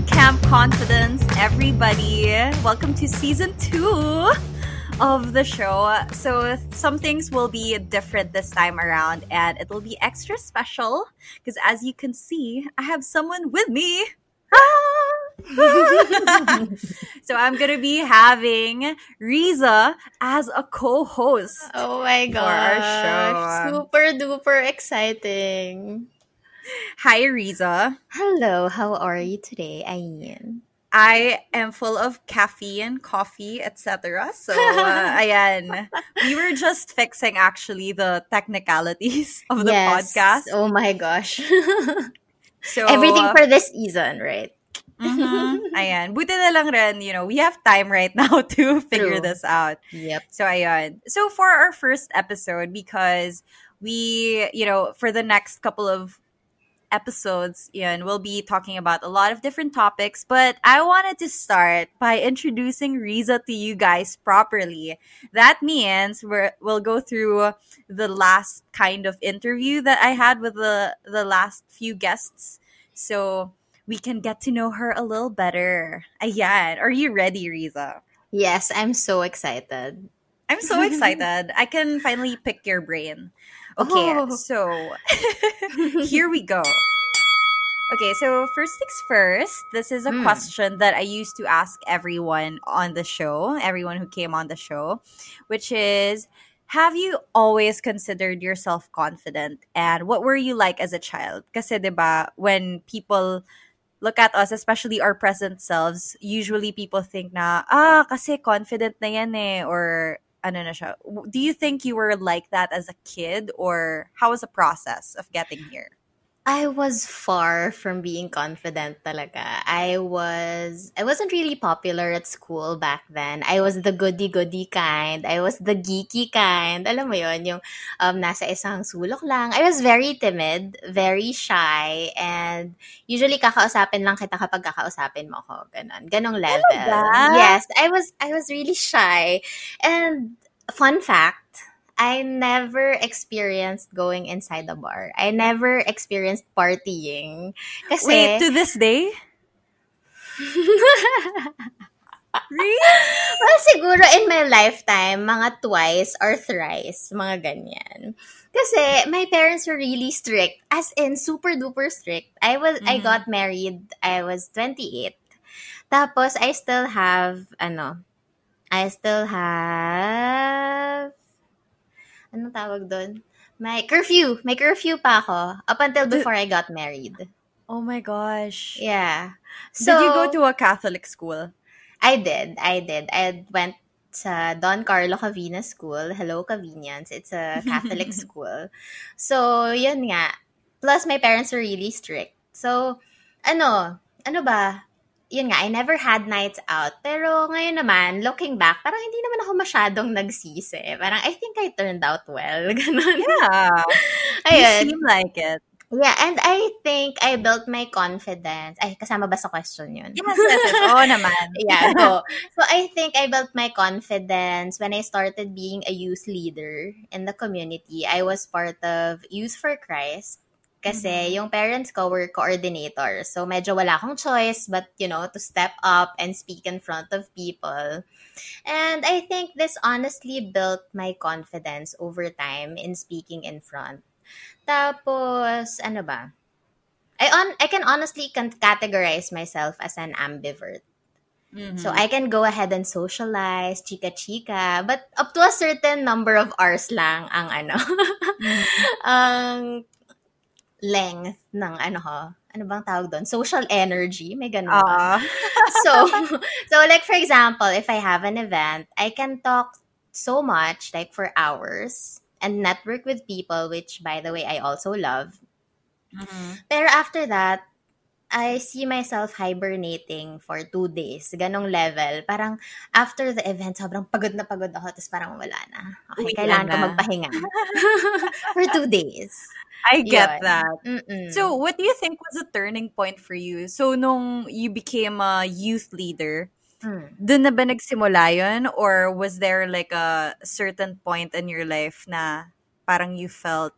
to Camp Confidence, everybody. Welcome to season two of the show. So, some things will be different this time around, and it will be extra special because, as you can see, I have someone with me. so I'm gonna be having Rizza as a co-host. Oh my gosh! Super duper exciting. Hi, Rizza. Hello, how are you today, Ayn? I am full of caffeine, coffee, etc. So, uh, ayan. We were just fixing actually the technicalities of the yes. podcast. Oh my gosh. so everything for this season, right? mm-hmm. Ayan. Buti na lang rin, you know, we have time right now to figure True. this out. Yep. So, ayan. So, for our first episode, because we, you know, for the next couple of episodes, Ian, we'll be talking about a lot of different topics, but I wanted to start by introducing Rizza to you guys properly. That means we're, we'll go through the last kind of interview that I had with the, the last few guests. So we can get to know her a little better. Uh, Ayan. Are you ready, Rizza? Yes, I'm so excited. I'm so excited. I can finally pick your brain. Okay, oh. so here we go. Okay, so first things first, this is a mm. question that I used to ask everyone on the show, everyone who came on the show, which is have you always considered yourself confident and what were you like as a child? Kasi 'di ba, when people look at us, especially our present selves, usually people think na, ah, kasi confident na yan eh, or na siya. Do you think you were like that as a kid or how was the process of getting here? I was far from being confident talaga. I was I wasn't really popular at school back then. I was the goody-goody kind. I was the geeky kind. Alam mo 'yon, yung um, nasa isang sulok lang. I was very timid, very shy, and usually kakausapin lang kita kapag kakausapin mo ako. Ganon. Ganong level. Yes, I was I was really shy. And fun fact, I never experienced going inside the bar. I never experienced partying. Kasi, Wait, to this day? really? well, siguro in my lifetime, mga twice or thrice, mga ganyan. Kasi my parents were really strict, as in super duper strict. I was mm-hmm. I got married, I was 28. Tapos I still have ano, I still have anong tawag doon? May curfew. May curfew pa ako up until before I got married. Oh my gosh. Yeah. So, did you go to a Catholic school? I did. I did. I went sa Don Carlo Cavina School. Hello, Cavinians. It's a Catholic school. So, yun nga. Plus, my parents were really strict. So, ano, ano ba? Yun nga, I never had nights out. Pero ngayon naman, looking back, parang hindi naman ako masyadong nagsisi. Parang, I think I turned out well. Ganun. Yeah. Ayun. You seem like it. Yeah, and I think I built my confidence. Ay, kasama ba sa question yun? Yes, yes, yes. Oo naman. yeah, so, so I think I built my confidence when I started being a youth leader in the community. I was part of Youth for Christ. Kasi mm-hmm. yung parents ko were coordinators. So medyo wala akong choice but, you know, to step up and speak in front of people. And I think this honestly built my confidence over time in speaking in front. Tapos, ano ba? I on I can honestly can categorize myself as an ambivert. Mm-hmm. So I can go ahead and socialize, chika-chika, but up to a certain number of hours lang ang ano. mm-hmm. ang length ng ano ho, ano bang tawag doon? Social energy, may ganun uh. so, so like for example, if I have an event, I can talk so much, like for hours, and network with people, which by the way, I also love. Mm-hmm. Pero after that, I see myself hibernating for two days. Ganong level. Parang after the event, sobrang pagod na pagod ako. Tapos parang wala na. Okay, Uy, kailangan na. ko magpahinga. for two days. I get Yun. that. Mm-mm. So, what do you think was a turning point for you? So, nung you became a youth leader, mm. dun na ba nagsimula yun? Or was there like a certain point in your life na parang you felt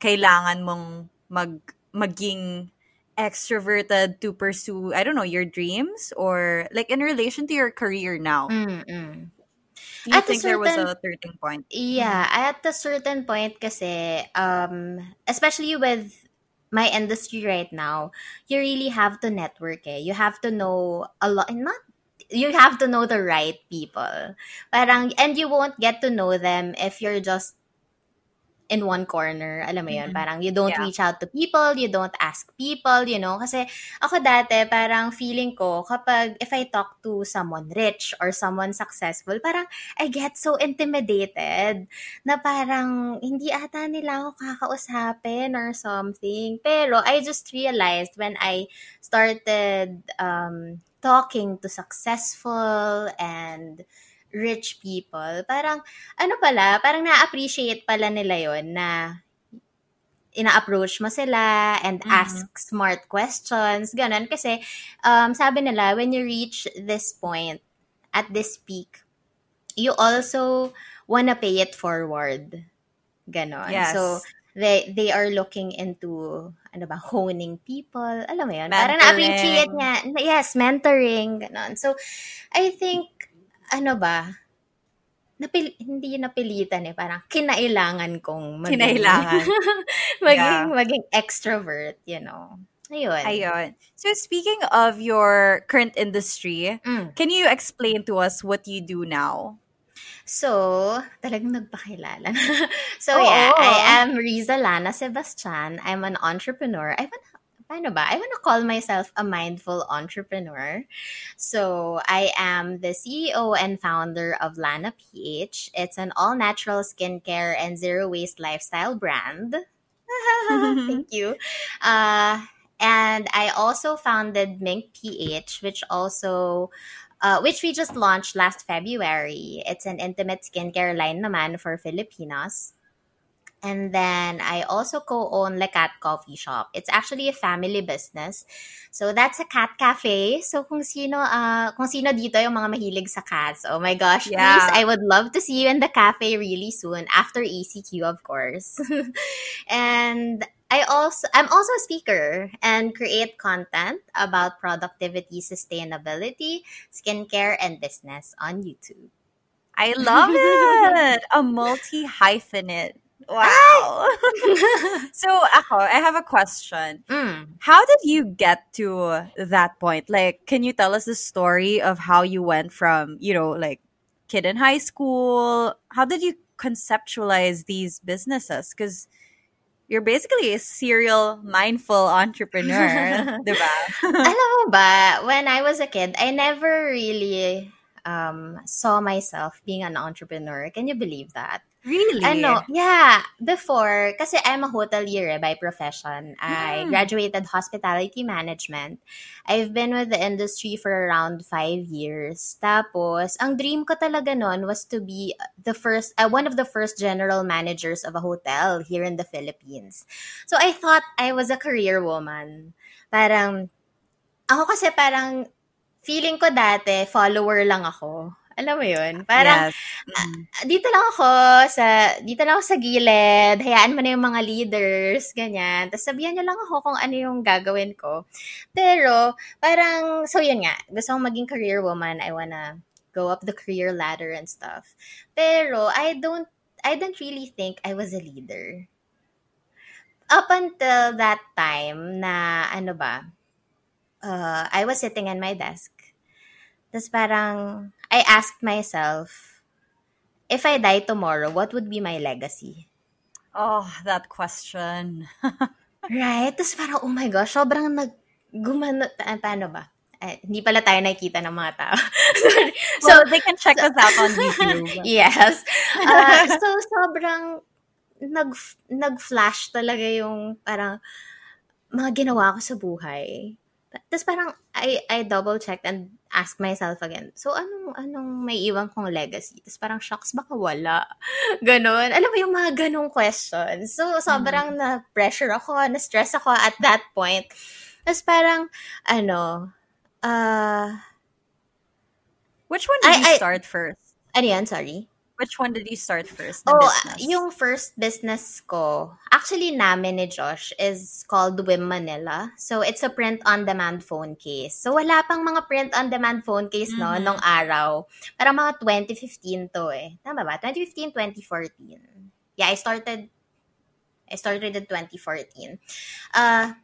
kailangan mong mag maging extroverted to pursue I don't know your dreams or like in relation to your career now? Mm-mm. Do you At a think there was a turning point? yeah, at a certain point kasi um especially with my industry right now, you really have to network eh. You have to know a lot and not you have to know the right people. Parang and you won't get to know them if you're just in one corner. Alam mo yun? Mhm. Parang you don't Yeah. reach out to people, you don't ask people, you know? Kasi ako dati, parang feeling ko, kapag if I talk to someone rich or someone successful, parang I get so intimidated na parang hindi ata nila ako kakausapin or something. Pero I just realized when I started um, talking to successful and rich people, parang ano pala, parang na-appreciate pala nila yon na ina-approach mo sila and Mhm. ask smart questions, ganun. Kasi um, sabi nila, when you reach this point, at this peak, you also wanna pay it forward. Ganon. Yes. So, they they are looking into ano ba honing people alam mo yun parang Mentoring. na-appreciate niya yes mentoring ganon so I think ano ba napil, hindi napilitan eh parang kinailangan kong maging Kinailangan. maging Yeah. maging extrovert you know ayun Ayun. So speaking of your current industry, Mm. can you explain to us what you do now? So, talagang nagpakilala. so, Oo. yeah, I am Riza Lana Sebastian. I'm an entrepreneur. I wanna, paano ba? I wanna call myself a mindful entrepreneur. So, I am the CEO and founder of Lana PH. It's an all-natural skincare and zero-waste lifestyle brand. Thank you. Uh, and I also founded Mink PH, which also uh, which we just launched last February. It's an intimate skincare line naman for Filipinos. And then I also co-own Le Cat Coffee Shop. It's actually a family business. So that's a cat cafe. So kung sino uh, kung sino dito yung mga mahilig sa cats. Oh my gosh, Yeah. please I would love to see you in the cafe really soon after ECQ of course. and I also I'm also a speaker and create content about productivity, sustainability, skincare and business on YouTube. I love it. A multi hyphenate. Wow. so, ako, I have a question. Mm. How did you get to that point? Like, can you tell us the story of how you went from, you know, like kid in high school? How did you conceptualize these businesses? Because you're basically a serial mindful entrepreneur, diba? Alam mo ba, when I was a kid, I never really um, saw myself being an entrepreneur. Can you believe that? Really? Ano, yeah, before, kasi I'm a hotelier eh, by profession. I Hmm. graduated hospitality management. I've been with the industry for around five years. Tapos, ang dream ko talaga noon was to be the first, uh, one of the first general managers of a hotel here in the Philippines. So, I thought I was a career woman. Parang, ako kasi parang, feeling ko dati, follower lang ako. Alam mo yun? Parang, yes. Mm. dito lang ako sa dito lang ako sa gilid, hayaan mo na yung mga leaders, ganyan. Tapos sabihan niyo lang ako kung ano yung gagawin ko. Pero parang so yun nga, gusto kong maging career woman. I wanna go up the career ladder and stuff. Pero I don't I don't really think I was a leader. Up until that time na ano ba, uh, I was sitting in my desk. Tapos parang, I asked myself, if I die tomorrow, what would be my legacy? Oh, that question. Right? Tapos parang, oh my gosh, sobrang nag, gumano, pa- paano ba? Eh, hindi pala tayo nakikita ng mga tao. So, they can check us out on YouTube. yes. Uh, so, sobrang nag, nag-flash talaga yung parang mga ginawa ko sa buhay. Tapos parang I, I double-checked and asked myself again, so anong, anong may iwan kong legacy? Tapos parang, shocks, baka wala. Ganon. Alam mo yung mga ganong questions. So, sobrang na-pressure ako, na-stress ako at that point. Tapos parang, ano, ah, Which one did I- you I- start first? ano yan, sorry? Which one did you start first? The oh, business? yung first business ko, actually namin ni Josh, is called Wim Manila. So, it's a print-on-demand phone case. So, wala pang mga print-on-demand phone case, no, mm-hmm. nung araw. Parang mga 2015 to eh. Tama ba? 2015, 2014. Yeah, I started, I started in 2014. Uh,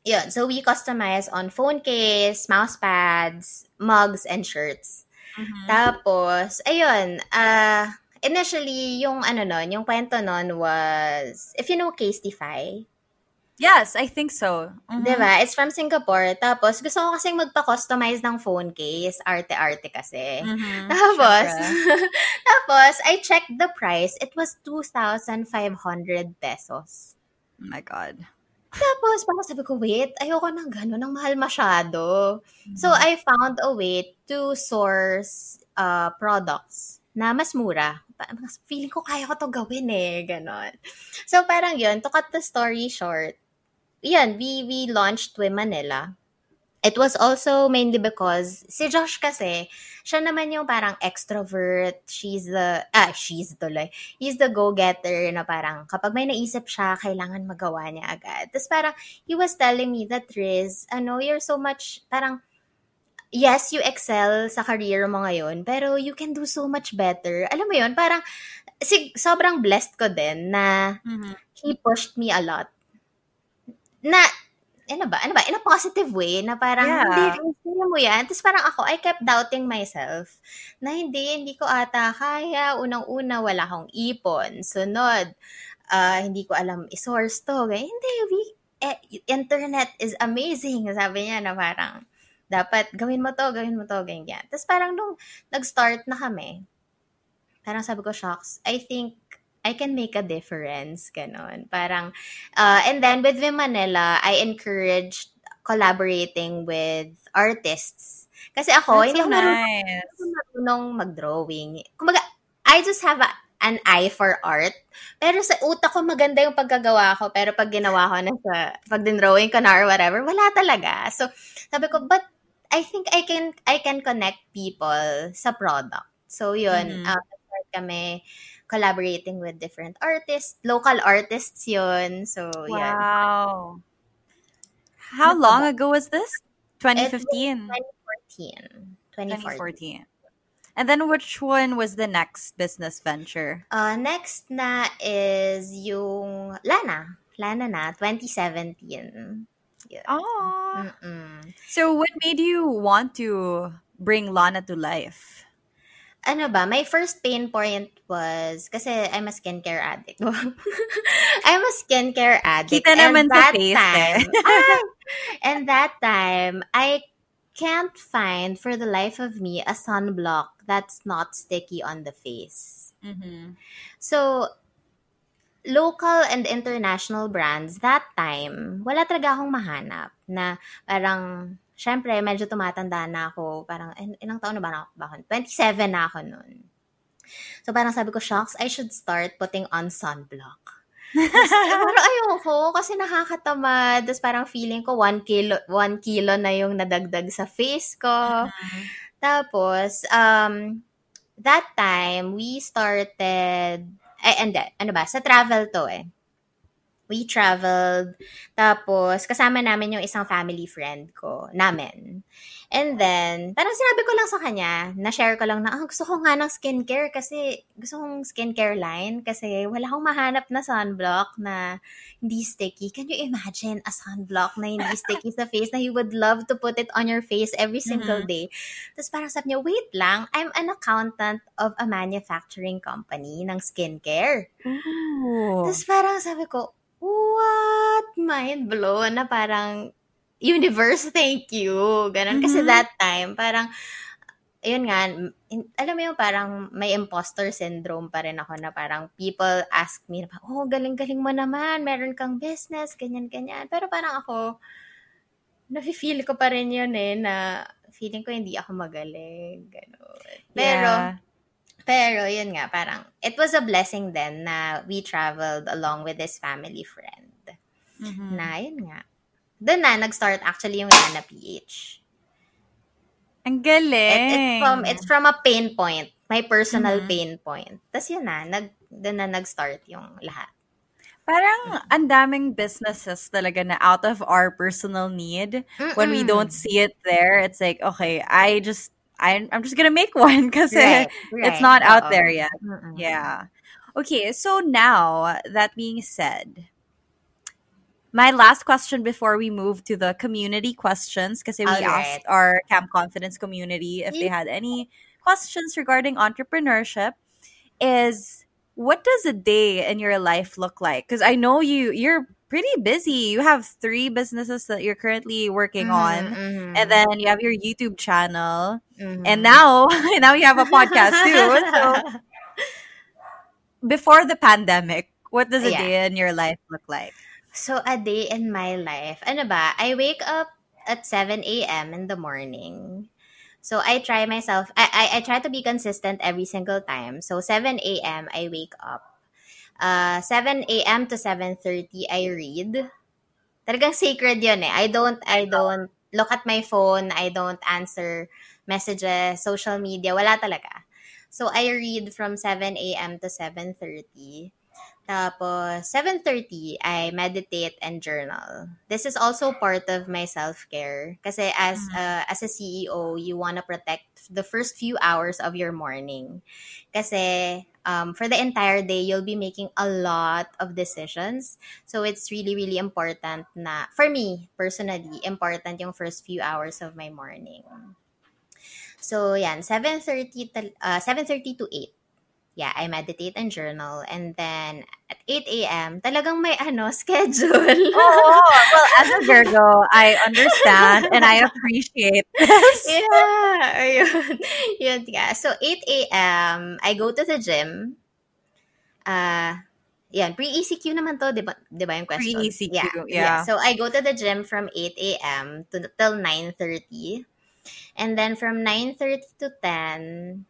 yun. So, we customize on phone case, mouse pads, mugs, and shirts. Mm-hmm. Tapos, ayun, uh, initially, yung ano nun, yung kwento nun was, if you know Casetify, Yes, I think so. Mm-hmm. Diba? It's from Singapore. Tapos, gusto ko kasing magpa-customize ng phone case. Arte-arte kasi. Mm-hmm. Tapos, tapos, I checked the price. It was 2,500 pesos. Oh my God. Tapos, parang sabi ko, wait, ayoko ng gano'n, ng mahal masyado. Mm-hmm. So, I found a way to source uh, products na mas mura. Feeling ko kaya ko to gawin eh, gano'n. So, parang yun, to cut the story short, yan, we, we launched Twin Manila it was also mainly because si Josh kasi, siya naman yung parang extrovert. She's the, ah, she's tuloy. He's the go-getter na parang kapag may naisip siya, kailangan magawa niya agad. Tapos parang, he was telling me that, Riz, ano, you're so much, parang, yes, you excel sa career mo ngayon, pero you can do so much better. Alam mo yun, parang, si, sobrang blessed ko din na mm-hmm. he pushed me a lot. Na, ano ba, ano ba, in a positive way, na parang, yeah. hindi, kaya mo yan. Tapos parang ako, I kept doubting myself, na hindi, hindi ko ata kaya, unang-una, wala akong ipon. Sunod, uh, hindi ko alam i-source to. Kaya, hindi, we, eh, internet is amazing. Sabi niya na parang, dapat gawin mo to, gawin mo to, ganyan. Tapos parang nung nag-start na kami, parang sabi ko, shocks, I think I can make a difference, ganon. Parang, uh, and then with Vim Manila, I encouraged collaborating with artists. Kasi ako, That's hindi so ako nice. marunong mag-drawing. Kumbaga, I just have a, an eye for art. Pero sa utak ko, maganda yung pagkagawa ko. Pero pag ginawa ko na sa, pag din-drawing ko na or whatever, wala talaga. So, sabi ko, but I think I can, I can connect people sa product. So, yun. Mm-hmm. Uh, kami collaborating with different artists. Local artists yun. So, wow. yan. Wow. How long ago was this? 2015? 2014. 2014. 2014. And then which one was the next business venture? Uh, next na is yung Lana. Lana na, 2017. Yeah. Oh. So what made you want to bring Lana to life? Ano ba, my first pain point was, kasi I'm a skincare addict. I'm a skincare addict. Kita naman and sa face time, I, and that time, I can't find for the life of me a sunblock that's not sticky on the face. Mm-hmm. So, local and international brands, that time, wala talaga akong mahanap na parang syempre, medyo tumatanda na ako. Parang, ilang taon na ba na ako? 27 na ako noon. So, parang sabi ko, shocks, I should start putting on sunblock. Pero ayoko kasi nakakatamad. Tapos parang feeling ko 1 kilo, 1 kilo na yung nadagdag sa face ko. Uh-huh. Tapos, um, that time, we started, ay, and, ano ba, sa travel to eh we traveled. Tapos, kasama namin yung isang family friend ko, namin. And then, parang sinabi ko lang sa kanya, na-share ko lang na, ah, gusto ko nga ng skincare kasi, gusto kong skincare line kasi wala akong mahanap na sunblock na hindi sticky. Can you imagine a sunblock na hindi sticky sa face na you would love to put it on your face every single mm-hmm. day? Tapos parang sabi niya, wait lang, I'm an accountant of a manufacturing company ng skincare. Ooh. Tapos parang sabi ko, what? Mind blown na parang, universe, thank you. Ganon. Mm-hmm. Kasi that time, parang, ayun nga, alam mo yung parang may imposter syndrome pa rin ako na parang people ask me, oh, galing-galing mo naman, meron kang business, ganyan-ganyan. Pero parang ako, nafe-feel ko pa rin yun eh, na feeling ko hindi ako magaling. Ganon. Pero, yeah. Pero yun nga, parang it was a blessing then na we traveled along with this family friend. Mm-hmm. Na yun nga. Doon na nag-start actually yung Lana PH. Ang galing. It, it's from it's from a pain point. my personal mm-hmm. pain point. Tapos yun na, nag, doon na nag-start yung lahat. Parang ang daming businesses talaga na out of our personal need. Mm-mm. When we don't see it there, it's like, okay, I just, I, I'm just gonna make one because right, right. it's not Uh-oh. out there uh-uh. yet. Mm-mm. Yeah. Okay, so now, that being said, my last question before we move to the community questions, because we right. asked our Camp Confidence community if they had any questions regarding entrepreneurship, is what does a day in your life look like? Because I know you you're pretty busy. You have three businesses that you're currently working mm-hmm, on, mm-hmm. and then you have your YouTube channel, mm-hmm. and now now you have a podcast too. So before the pandemic, what does a yeah. day in your life look like? So a day in my life, ano ba? I wake up at 7 a.m. in the morning. So I try myself, I, I, I try to be consistent every single time. So 7 a.m. I wake up. Uh, 7 a.m. to 7.30 I read. Talagang sacred yun eh. I don't, I don't look at my phone. I don't answer messages, social media. Wala talaga. So I read from 7 a.m. to 7.30. Tapos, 7.30, I meditate and journal. This is also part of my self-care. Kasi as, uh, as a CEO, you want to protect the first few hours of your morning. Kasi um, for the entire day, you'll be making a lot of decisions. So it's really, really important na, for me, personally, important yung first few hours of my morning. So, yan, 7.30 to, uh, 7.30 to 8 yeah, I meditate and journal. And then at 8 a.m., talagang may ano, schedule. oh, well, as a Virgo, I understand and I appreciate this. Yeah, ayun. Yun, yeah. So 8 a.m., I go to the gym. Uh, yan, pre-ECQ naman to, di ba, di ba yung question? Pre-ECQ, yeah, yeah. yeah. So I go to the gym from 8 a.m. to till 9.30. And then from 9.30 to 10,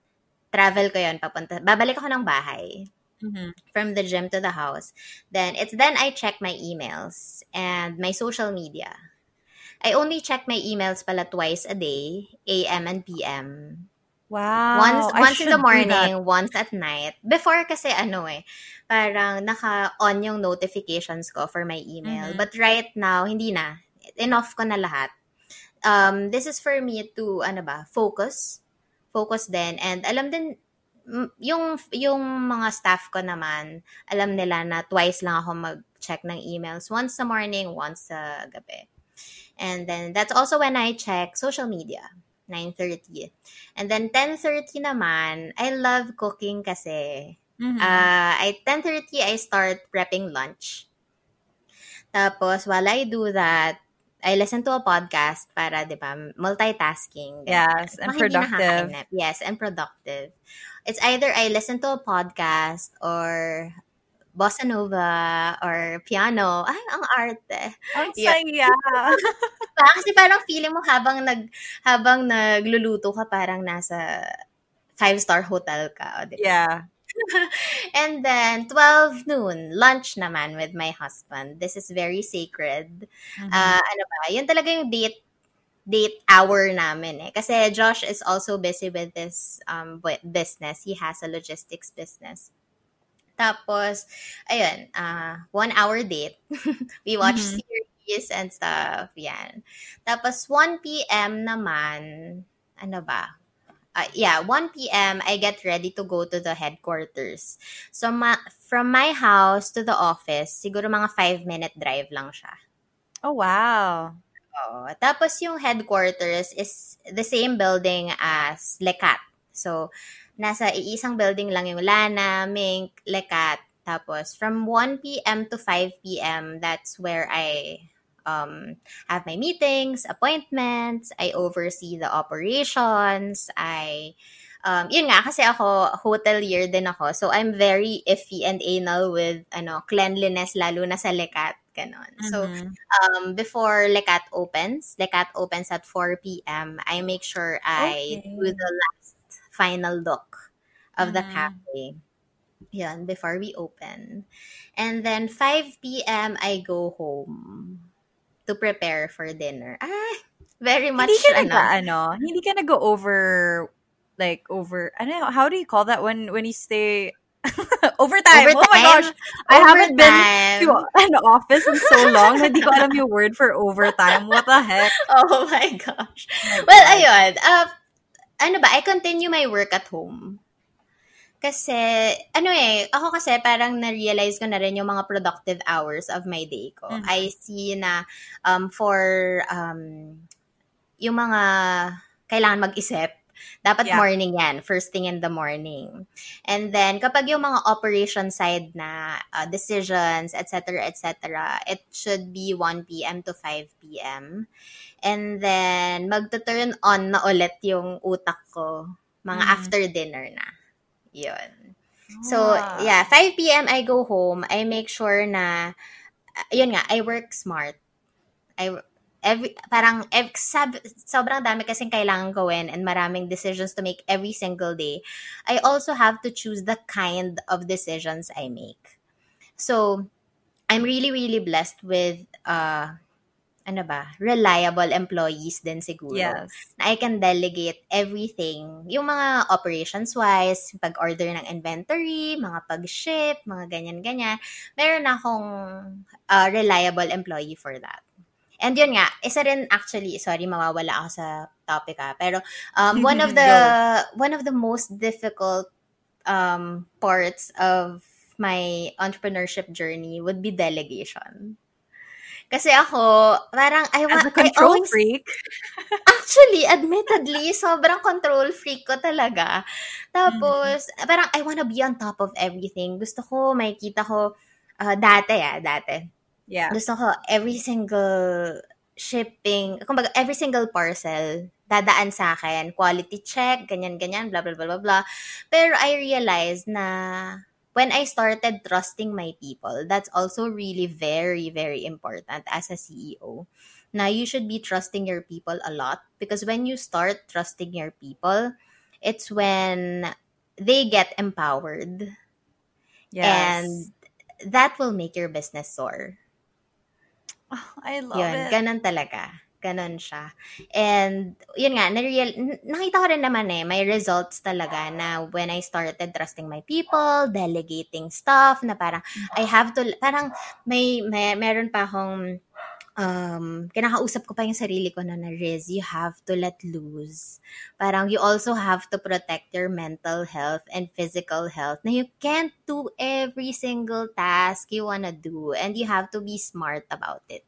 travel ko yon papunta. Babalik ako ng bahay. Mm-hmm. From the gym to the house. Then, it's then I check my emails and my social media. I only check my emails pala twice a day, AM and PM. Wow. Once once in the morning, once at night. Before kasi ano eh, parang naka-on yung notifications ko for my email. Mm-hmm. But right now, hindi na. Enough ko na lahat. Um, this is for me to, ano ba, focus focus din. And alam din yung yung mga staff ko naman alam nila na twice lang ako mag-check ng emails. Once sa morning once sa gabi. And then that's also when I check social media 9:30 and then 10:30 naman I love cooking kasi. Mm-hmm. uh, at 10:30 I start prepping lunch. Tapos while I do that I listen to a podcast para, di ba, multitasking. Yes, and productive. Yes, and productive. It's either I listen to a podcast or bossa nova or piano. Ay, ang arte. Ang saya. Kasi parang feeling mo habang nag habang nagluluto ka parang nasa five-star hotel ka. Diba? Yeah. and then 12 noon, lunch naman with my husband. This is very sacred. Mm-hmm. Uh, ano ba? Yun talaga yung date date hour namin eh. Kasi Josh is also busy with this um business. He has a logistics business. Tapos, ayun, uh, one hour date. we watch mm-hmm. series and stuff. Yan. Tapos, 1 p.m. naman, ano ba? Uh, yeah, 1 p.m. I get ready to go to the headquarters. So ma- from my house to the office, siguro mga 5 minute drive lang siya. Oh, wow. Oh, tapos yung headquarters is the same building as Le Cat So, nasa iisang building lang yung Lana, Mink, Le Cat Tapos, from 1 p.m. to 5 p.m., that's where I um, have my meetings, appointments, I oversee the operations, I um, yun nga, kasi ako, hotelier din ako. So, I'm very iffy and anal with, ano, cleanliness, lalo na sa Le Cat. Ganon. Mm-hmm. So, um, before Le Cat opens, Le Cat opens at 4 p.m., I make sure I okay. do the last final look of mm-hmm. the cafe. Yan, before we open. And then, 5 p.m., I go home to prepare for dinner. Ah, very much hindi ka ano. Nag, ano, hindi ka nag-go over like over I don't know how do you call that when when you stay overtime. overtime. Oh my gosh. I haven't been to an office in so long na di ko alam yung word for overtime. What the heck? Oh my gosh. Oh my well, God. ayun. Uh, ano ba, I continue my work at home. Kasi, ano eh, ako kasi parang na-realize ko na rin yung mga productive hours of my day ko. Mm-hmm. I see na um, for um, yung mga kailangan mag-isip, dapat yeah. morning yan, first thing in the morning. And then, kapag yung mga operation side na uh, decisions, etc., etc., it should be 1 p.m. to 5 p.m. And then, magto-turn on na ulit yung utak ko mga mm. after dinner na. Yun. So, yeah, 5 p.m. I go home. I make sure na, uh, yun nga, I work smart. I, every, parang, ev, sab, sobrang dami kasing kailangan gawin and maraming decisions to make every single day. I also have to choose the kind of decisions I make. So, I'm really, really blessed with, uh, ano ba, reliable employees din siguro. Yes. Na I can delegate everything. Yung mga operations-wise, pag-order ng inventory, mga pag-ship, mga ganyan-ganyan. Meron akong uh, reliable employee for that. And yun nga, isa rin actually, sorry, mawawala ako sa topic ah, pero um, one of the one of the most difficult um, parts of my entrepreneurship journey would be delegation. Kasi ako, parang I want... As a control always, freak? actually, admittedly, sobrang control freak ko talaga. Tapos, mm-hmm. parang I wanna be on top of everything. Gusto ko, makikita ko, uh, dati ah, dati. Yeah. Gusto ko, every single shipping, kumbaga, every single parcel, dadaan sa akin, quality check, ganyan-ganyan, blah, blah, blah, blah, blah. Pero I realized na when I started trusting my people, that's also really very, very important as a CEO. Now, you should be trusting your people a lot because when you start trusting your people, it's when they get empowered. Yes. And that will make your business soar. Oh, I love Yun, it. Ganun talaga. Ganon siya. And, yun nga, na-real, nakita ko rin naman eh, may results talaga na when I started trusting my people, delegating stuff, na parang, I have to, parang, may, may meron pa akong, um, kinakausap ko pa yung sarili ko na na, Riz, you have to let loose. Parang, you also have to protect your mental health and physical health na you can't do every single task you wanna do and you have to be smart about it.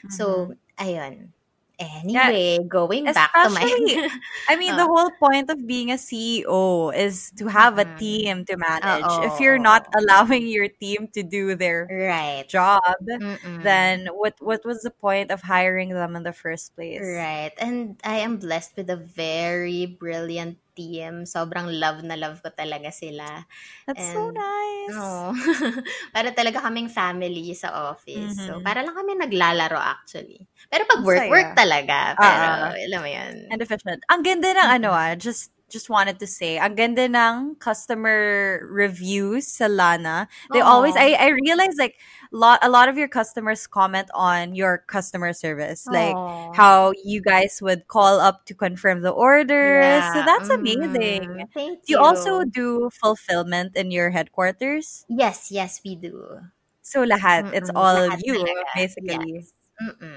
Mm-hmm. So, ayun. Anyway, yeah, going back to my I mean, the whole point of being a CEO is to have mm-hmm. a team to manage. Uh-oh. If you're not allowing your team to do their right job, Mm-mm. then what what was the point of hiring them in the first place? Right. And I am blessed with a very brilliant team. Sobrang love na love ko talaga sila. That's And, so nice. Oh, para talaga kaming family sa office. Mm-hmm. So, para lang kami naglalaro actually. Pero pag work, Saya. work talaga. Pero, uh, alam mo yan. And efficient. Ang ganda ng mm-hmm. ano ah, just just wanted to say, ang ganda ng customer reviews sa Lana. They Aww. always, I, I realize like, lot, a lot of your customers comment on your customer service. Aww. Like, how you guys would call up to confirm the orders. Yeah. So that's amazing. Mm, thank you. Do you also do fulfillment in your headquarters? Yes, yes, we do. So lahat, Mm-mm, it's all lahat you, talaga. basically.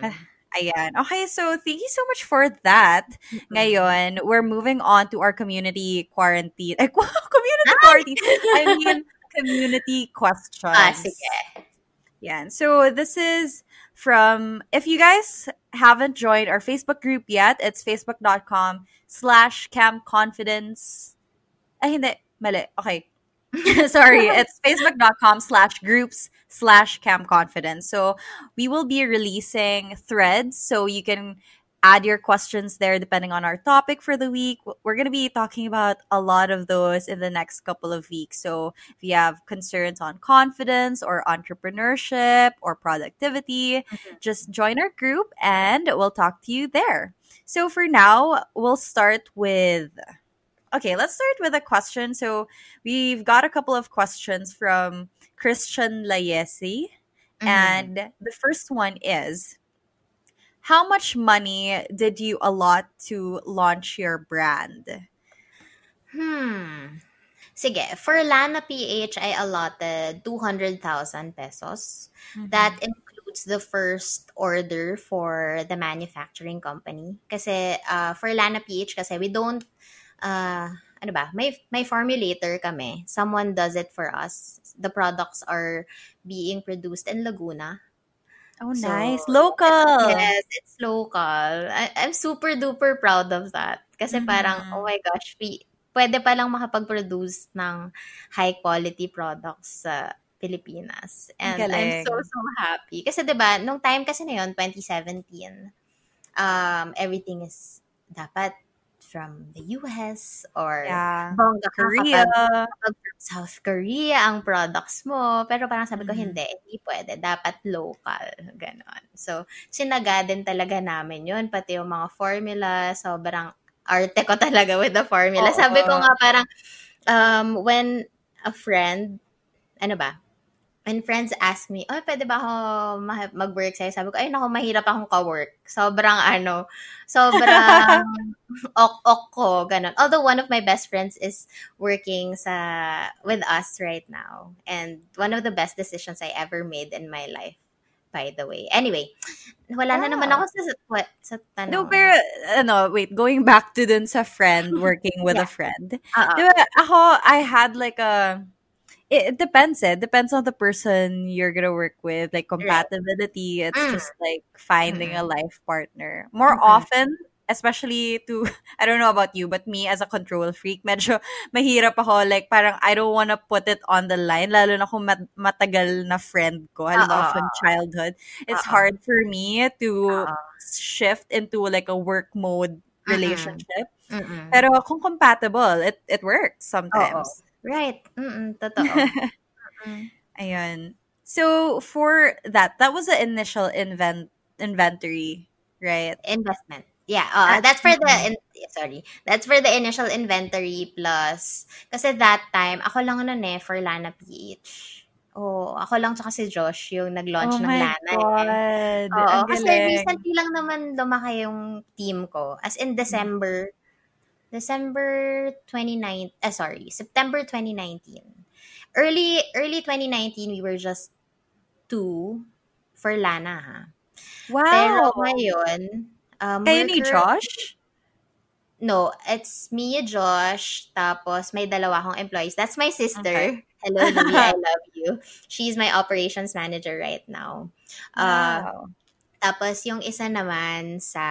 Yes. Ayan. Okay, so thank you so much for that. Mm-hmm. Ngayon, we're moving on to our community quarantine. Ay, community ah! quarantine. I mean, community questions. Ah, sige. Yeah. So this is from, if you guys haven't joined our Facebook group yet, it's facebook.com slash campconfidence. Ay, hindi. Mali. Okay. Sorry, it's facebook.com slash groups slash camp confidence. So we will be releasing threads so you can add your questions there depending on our topic for the week. We're going to be talking about a lot of those in the next couple of weeks. So if you have concerns on confidence or entrepreneurship or productivity, mm-hmm. just join our group and we'll talk to you there. So for now, we'll start with Okay, let's start with a question. So we've got a couple of questions from Christian Layesi. Mm-hmm. And the first one is How much money did you allot to launch your brand? Hmm. Sige, for Lana PH, I allotted 200,000 pesos. Mm-hmm. That includes the first order for the manufacturing company. Kasi uh, for Lana PH, kasi we don't, uh, ano ba, may, may formulator kami. Someone does it for us. The products are being produced in Laguna. Oh, so, nice. Local. Yes, it's local. I, I'm super duper proud of that. Kasi mm-hmm. parang, oh my gosh, we, pwede pa lang makapag-produce ng high quality products sa Pilipinas. And Galing. I'm so, so happy. Kasi 'di ba nung time kasi na yun, 2017, um, everything is dapat from the US or yeah. bongga Korea. Kapag, from South Korea ang products mo. Pero parang sabi ko, mm. hindi, hindi pwede. Dapat local. Ganon. So, sinaga din talaga namin yun. Pati yung mga formula, sobrang arte ko talaga with the formula. Oo. Sabi ko nga parang, um, when a friend, ano ba, when friends ask me, oh, pwede ba ako mag-work sa'yo? Sabi ko, ay, naku, mahirap akong ka-work. Sobrang, ano, sobrang ok-ok ko, ganun. Although, one of my best friends is working sa, with us right now. And one of the best decisions I ever made in my life by the way. Anyway, wala na naman ah. ako sa, what, sa tanong. No, pero, ano, wait, going back to dun sa friend, working with yeah. a friend. Uh-oh. Diba, ako, I had like a, it, it depends eh. Depends on the person you're gonna work with. Like compatibility. It's mm. just like finding mm. a life partner. More mm-hmm. often, especially to I don't know about you, but me as a control freak, medyo mahirap ako. Like parang I don't wanna put it on the line, lalo na kung mat- matagal na friend ko, halimbawa from childhood. It's Uh-oh. hard for me to Uh-oh. shift into like a work mode relationship. Mm-mm. Pero kung compatible, it it works sometimes. Right. Mm-mm, totoo. Mm-mm. Ayun. So for that, that was the initial invent inventory, right? Investment. Yeah, uh, that's for the in, sorry. That's for the initial inventory plus kasi that time ako lang noon eh for Lana PH. Oh, ako lang tsaka si Josh yung nag-launch oh ng Lana. Eh. God. Eh. Oo, kasi recently lang naman lumaki yung team ko. As in December, mm-hmm December 29, uh, sorry, September 2019. Early early 2019 we were just two for Lana ha. Wow. Pero ngayon, um, Kayo ni Josh? No, it's me, a Josh, tapos may dalawa akong employees. That's my sister. Okay. Hello, Louie, I love you. She's my operations manager right now. Uh, wow. Tapos yung isa naman sa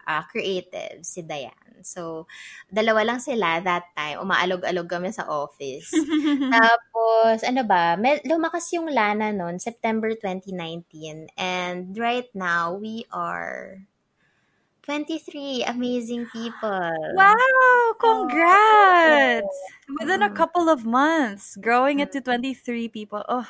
uh, creative, si Diane. So, dalawa lang sila that time. Umaalog-alog kami sa office. Tapos, ano ba, may, lumakas yung Lana noon, September 2019. And right now, we are 23 amazing people. Wow! Oh, Congrats! Oh, Within a couple of months, growing it to 23 people. Oh,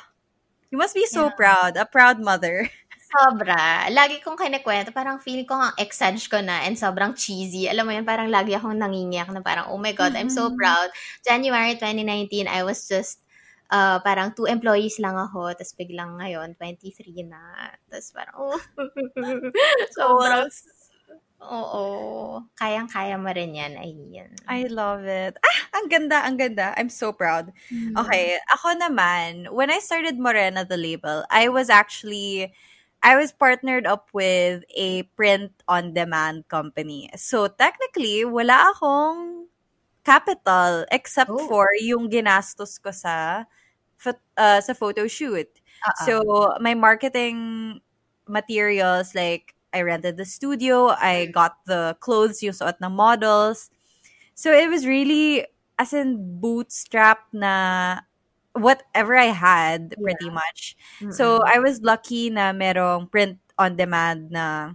you must be so yeah. proud. A proud mother. Sobra. Lagi kong kinikwento, parang feeling ko ang exage ko na and sobrang cheesy. Alam mo yun, parang lagi akong nangingiyak na parang, oh my God, I'm so mm-hmm. proud. January 2019, I was just uh, parang two employees lang ako, tapos biglang ngayon, 23 na. Tapos parang, oh, sobrang, oo, kayang-kaya mo rin yan. Ayun. I love it. Ah, ang ganda, ang ganda. I'm so proud. Mm. Okay, ako naman, when I started Morena, the label, I was actually I was partnered up with a print on demand company. So technically, wala akong capital except oh. for yung ginastos ko sa uh, sa photo shoot. Uh-uh. So my marketing materials like I rented the studio, I got the clothes yung suot ng models. So it was really as in bootstrap na whatever I had pretty much. Mm-hmm. So I was lucky na merong print on demand na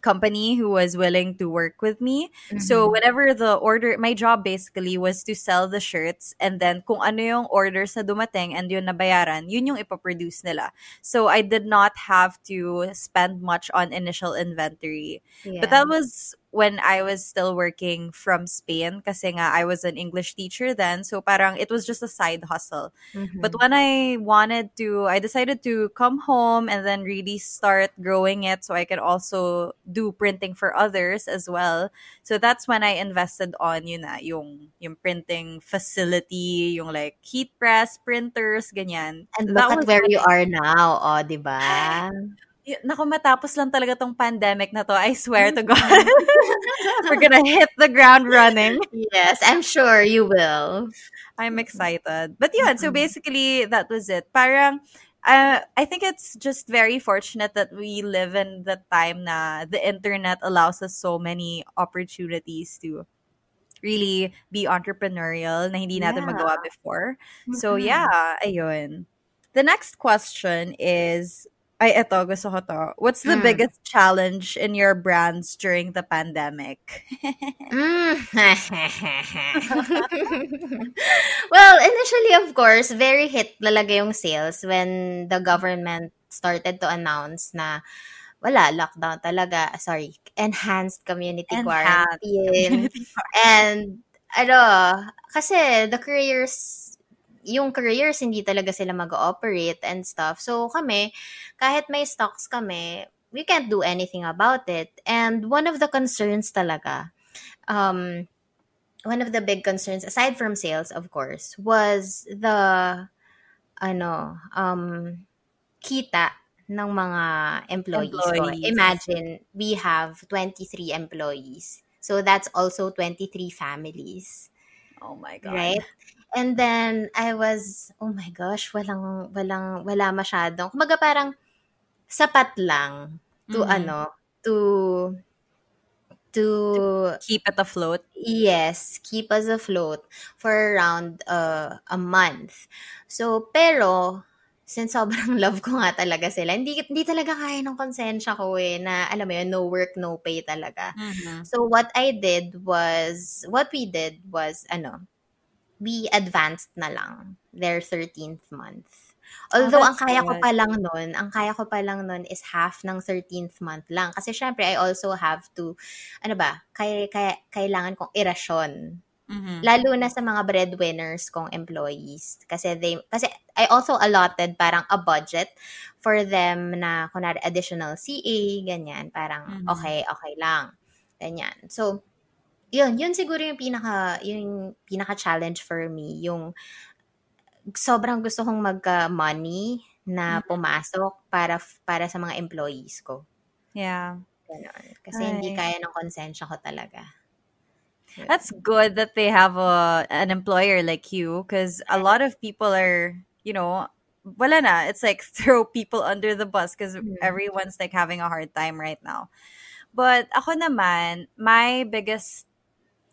company who was willing to work with me. Mm-hmm. So whenever the order, my job basically was to sell the shirts and then kung ano yung orders na dumating and yun nabayaran, yun yung ipoproduce nila. So I did not have to spend much on initial inventory. Yeah. But that was when I was still working from Spain kasi nga I was an English teacher then so parang it was just a side hustle. Mm-hmm. But when I wanted to I decided to come home and then really start growing it so I could also do printing for others as well. So that's when I invested on yun na yung yung printing facility, yung like heat press printers ganyan. And look at where you are now, oh, 'di ba? Naku, matapos lang talaga tong pandemic na to. I swear to God. We're gonna hit the ground running. Yes, I'm sure you will. I'm excited. But yeah, so basically, that was it. Parang, uh, I think it's just very fortunate that we live in the time na the internet allows us so many opportunities to really be entrepreneurial na hindi natin yeah. magawa before. Mm-hmm. So yeah, ayun. The next question is Ay, eto, gusto ko to. What's the mm. biggest challenge in your brands during the pandemic? mm. well, initially, of course, very hit talaga yung sales when the government started to announce na wala, lockdown talaga. Sorry, enhanced community enhanced quarantine. Community and, ano, kasi the careers yung careers, hindi talaga sila mag-operate and stuff. So, kami, kahit may stocks kami, we can't do anything about it. And one of the concerns talaga, um, one of the big concerns, aside from sales, of course, was the, ano, um, kita ng mga employees, employees. ko. Imagine, we have 23 employees. So, that's also 23 families. Oh my God. Right? And then, I was, oh my gosh, walang, walang, wala masyadong. Kumaga parang, sapat lang to mm-hmm. ano, to, to, to keep it afloat. Yes, keep us afloat for around uh, a month. So, pero, since sobrang love ko nga talaga sila, hindi, hindi talaga kaya ng konsensya ko eh, na alam mo yun, no work, no pay talaga. Mm-hmm. So, what I did was, what we did was, ano, we advanced na lang their 13th month. Although, oh, ang kaya good. ko pa lang nun, ang kaya ko pa lang nun is half ng 13th month lang. Kasi syempre, I also have to, ano ba, kay, kay, kailangan kong irasyon. Mm-hmm. Lalo na sa mga breadwinners kong employees. Kasi they, kasi I also allotted parang a budget for them na, kunwari, additional CA, ganyan. Parang, mm-hmm. okay, okay lang. Ganyan. So, yun, yun siguro yung pinaka, yung pinaka-challenge for me, yung sobrang gusto kong magka-money na mm. pumasok para para sa mga employees ko. Yeah. Ganon. Kasi Ay. hindi kaya ng konsensya ko talaga. That's good that they have a an employer like you because a lot of people are, you know, wala na. It's like throw people under the bus because mm-hmm. everyone's like having a hard time right now. But ako naman, my biggest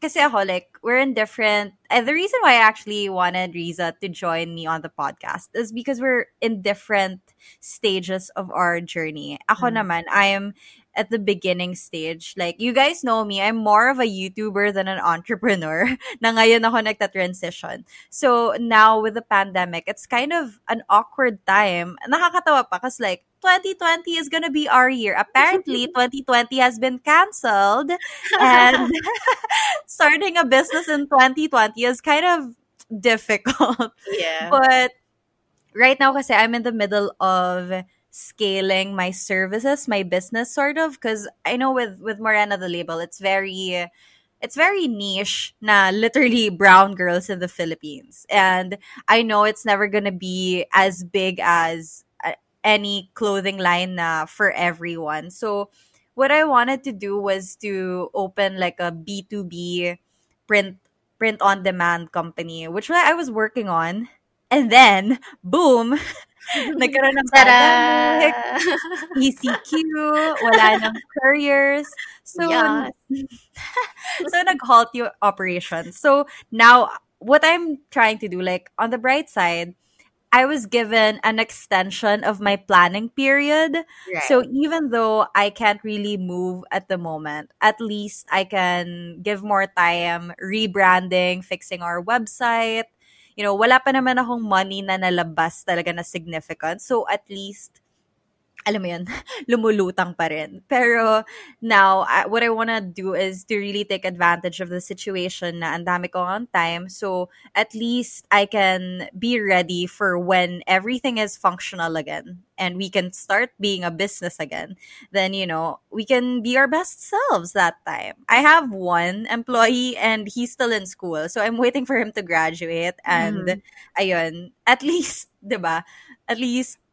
kasi ako, like, we're in different, and the reason why I actually wanted Rizza to join me on the podcast is because we're in different stages of our journey. Ako mm. naman, I am at the beginning stage. Like, you guys know me, I'm more of a YouTuber than an entrepreneur na ngayon ako nagta-transition. So, now with the pandemic, it's kind of an awkward time. Nakakatawa pa kasi like, 2020 is gonna be our year. Apparently, 2020 has been canceled. And starting a business in 2020 is kind of difficult. Yeah. But right now, kasi I'm in the middle of scaling my services, my business sort of because I know with with Morena the label, it's very it's very niche na literally brown girls in the Philippines. And I know it's never going to be as big as any clothing line na for everyone. So what I wanted to do was to open like a B2B print print on demand company, which I was working on. And then, boom, Nagkaroon ng pandemic, ECQ, wala nang couriers. So, yes. so nag-halt yung operations. So, now, what I'm trying to do, like, on the bright side, I was given an extension of my planning period. Right. So even though I can't really move at the moment, at least I can give more time rebranding, fixing our website, you know, wala pa naman akong money na nalabas talaga na significant. So at least alam mo yun, lumulutang pa rin. Pero now, I, what I want to do is to really take advantage of the situation na ang dami ko on time. So, at least I can be ready for when everything is functional again and we can start being a business again. Then, you know, we can be our best selves that time. I have one employee and he's still in school. So, I'm waiting for him to graduate. And, mm. ayun, at least, di ba? At least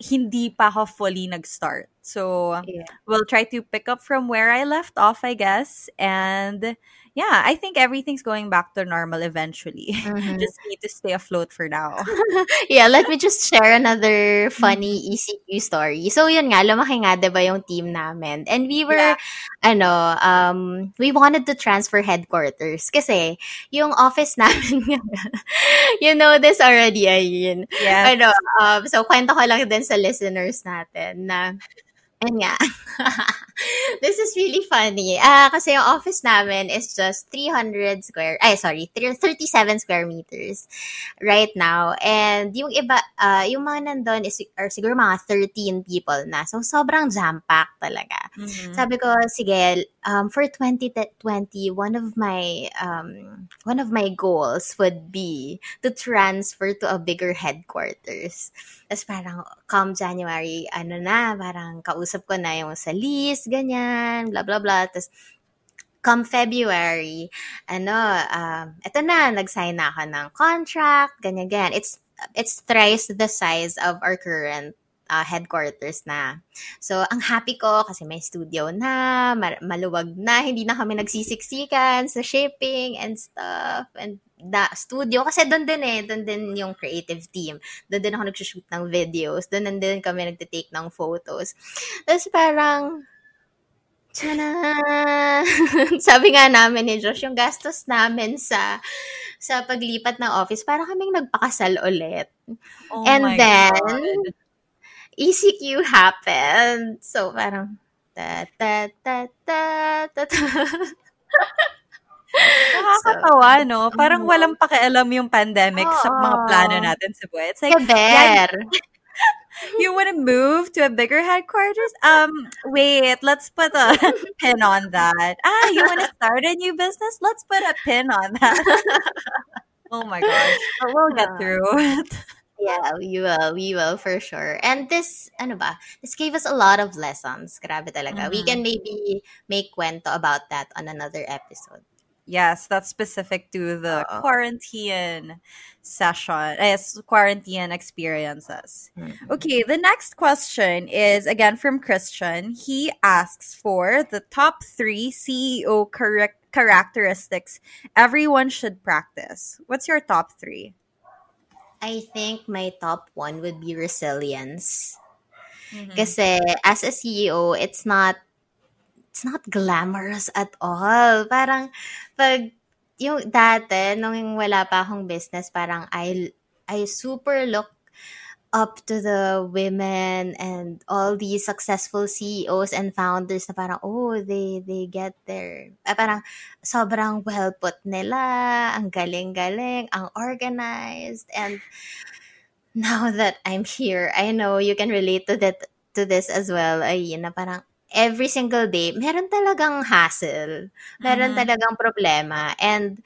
hindi pa ako fully nag-start. So, yeah. we'll try to pick up from where I left off, I guess. And yeah, I think everything's going back to normal eventually. Mm-hmm. just need to stay afloat for now. yeah, let me just share another funny ECQ story. So, yun nga, lumaki nga, ba yung team namin. And we were, yeah. ano, um, we wanted to transfer headquarters. Kasi, yung office namin, you know this already, Ayun. Yeah. Ano, um, so, kwento ko lang din sa listeners natin na And yeah, this is really funny. Uh, kasi yung office namin is just 300 square, ay sorry, 37 square meters right now. And yung iba, uh, yung mga nandun is are siguro mga 13 people na. So, sobrang jam-packed talaga. Mm-hmm. Sabi ko, sige, um, for 2020, one of my, um, one of my goals would be to transfer to a bigger headquarters. Tapos parang come January, ano na, parang kausap ko na yung sa list, ganyan, blah, blah, blah. Tapos come February, ano, um, eto na, nag-sign na ako ng contract, ganyan, ganyan. It's, it's thrice the size of our current uh, headquarters na. So, ang happy ko kasi may studio na, maluwag na, hindi na kami nagsisiksikan sa shipping and stuff. And da studio kasi doon din eh, doon din yung creative team. Doon din ako nag-shoot ng videos. Doon din kami nagte-take ng photos. Tapos parang Tana! Sabi nga namin ni Josh, yung gastos namin sa sa paglipat ng office, para kaming nagpakasal ulit. Oh And then, God. ECQ happened. So, parang, ta ta ta ta ta ta. Nakakatawa, so, no? Parang uh-huh. walang pakialam yung pandemic oh, sa mga plano natin sa buhay. It's like, yeah, you want to move to a bigger headquarters? Um, wait, let's put a pin on that. Ah, you want to start a new business? Let's put a pin on that. oh my gosh. But we'll get through it. Yeah, we will. We will for sure. And this, ano ba, this gave us a lot of lessons. Grabe talaga. Mm-hmm. We can maybe make kwento about that on another episode. Yes, that's specific to the Uh-oh. quarantine session, yes, quarantine experiences. Mm-hmm. Okay, the next question is again from Christian. He asks for the top three CEO char- characteristics everyone should practice. What's your top three? I think my top one would be resilience. Because mm-hmm. as a CEO, it's not it's not glamorous at all. Parang, pag, yung dati, nung wala pa akong business, parang I, I super look up to the women and all these successful CEOs and founders na parang, oh, they, they get there. Eh, parang, sobrang well put nila, ang galing-galing, ang organized, and now that I'm here, I know you can relate to that to this as well. Ay, na parang, every single day, meron talagang hassle. Meron mm-hmm. talagang problema. And,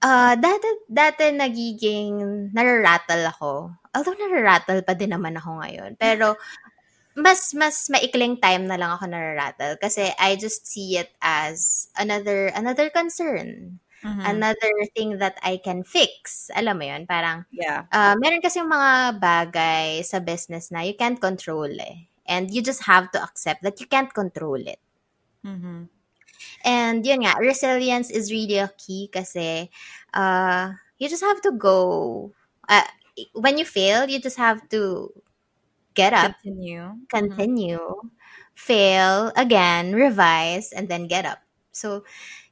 uh, dati, dati nagiging, nararattle ako. Although nararattle pa din naman ako ngayon. Pero, mas mas maikling time na lang ako nararattle kasi I just see it as another another concern. Mm-hmm. Another thing that I can fix. Alam mo 'yun, parang yeah. Uh, meron kasi yung mga bagay sa business na you can't control eh. And you just have to accept that you can't control it. Mm-hmm. And yun nga, resilience is really a key kasi uh, you just have to go. Uh, when you fail, you just have to get up. Continue. Continue. Mm-hmm. Fail again, revise, and then get up. So,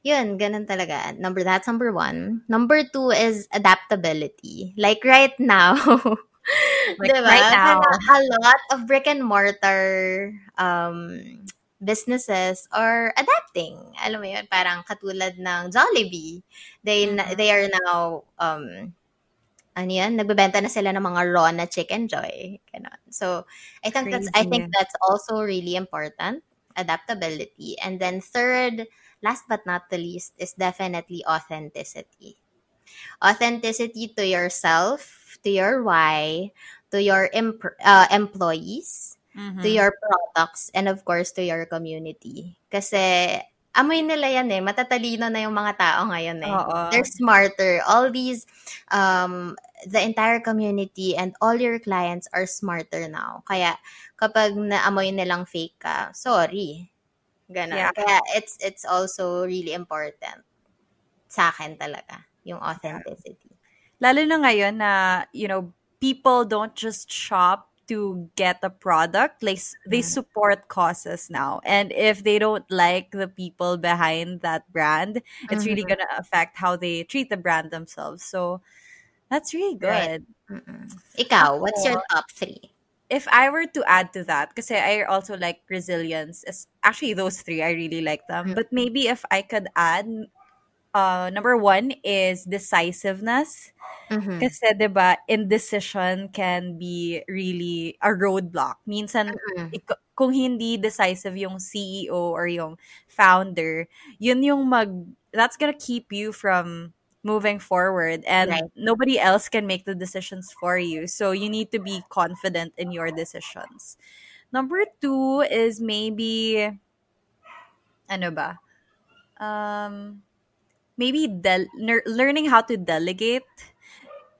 yun, ganun talaga. Number, that's number one. Number two is adaptability. Like right now, like diba? right now. a lot of brick and mortar um, businesses are adapting. Alam mo yun, parang katulad ng Jollibee. They, mm-hmm. they are now um, ano yan, nagbebenta na sila ng mga raw na chicken joy. Ganon. So, I think that's I think that's also really important, adaptability. And then third, last but not the least, is definitely authenticity. Authenticity to yourself, to your why, to your imp- uh, employees, mm-hmm. to your products, and of course, to your community. Kasi amoy nila yan eh. Matatalino na yung mga tao ngayon eh. Oo. They're smarter. All these, um, the entire community and all your clients are smarter now. Kaya, kapag naamoy nilang fake ka, sorry. Ganon. Yeah. Kaya, it's, it's also really important sa akin talaga, yung authenticity. Lalo na ngayon na, you know, people don't just shop to get a product like they mm. support causes now and if they don't like the people behind that brand it's mm-hmm. really going to affect how they treat the brand themselves so that's really good right. ikaw what's your top three if I were to add to that, because I also like resilience, is actually those three I really like them. Mm-hmm. But maybe if I could add, uh, number one is decisiveness. Mm-hmm. Kasi 'di ba, indecision can be really a roadblock. Minsan mm-hmm. ik- kung hindi decisive yung CEO or yung founder, yun yung mag that's gonna keep you from moving forward and right. nobody else can make the decisions for you. So you need to be confident in your decisions. Number two is maybe ano ba? Um maybe del- learning how to delegate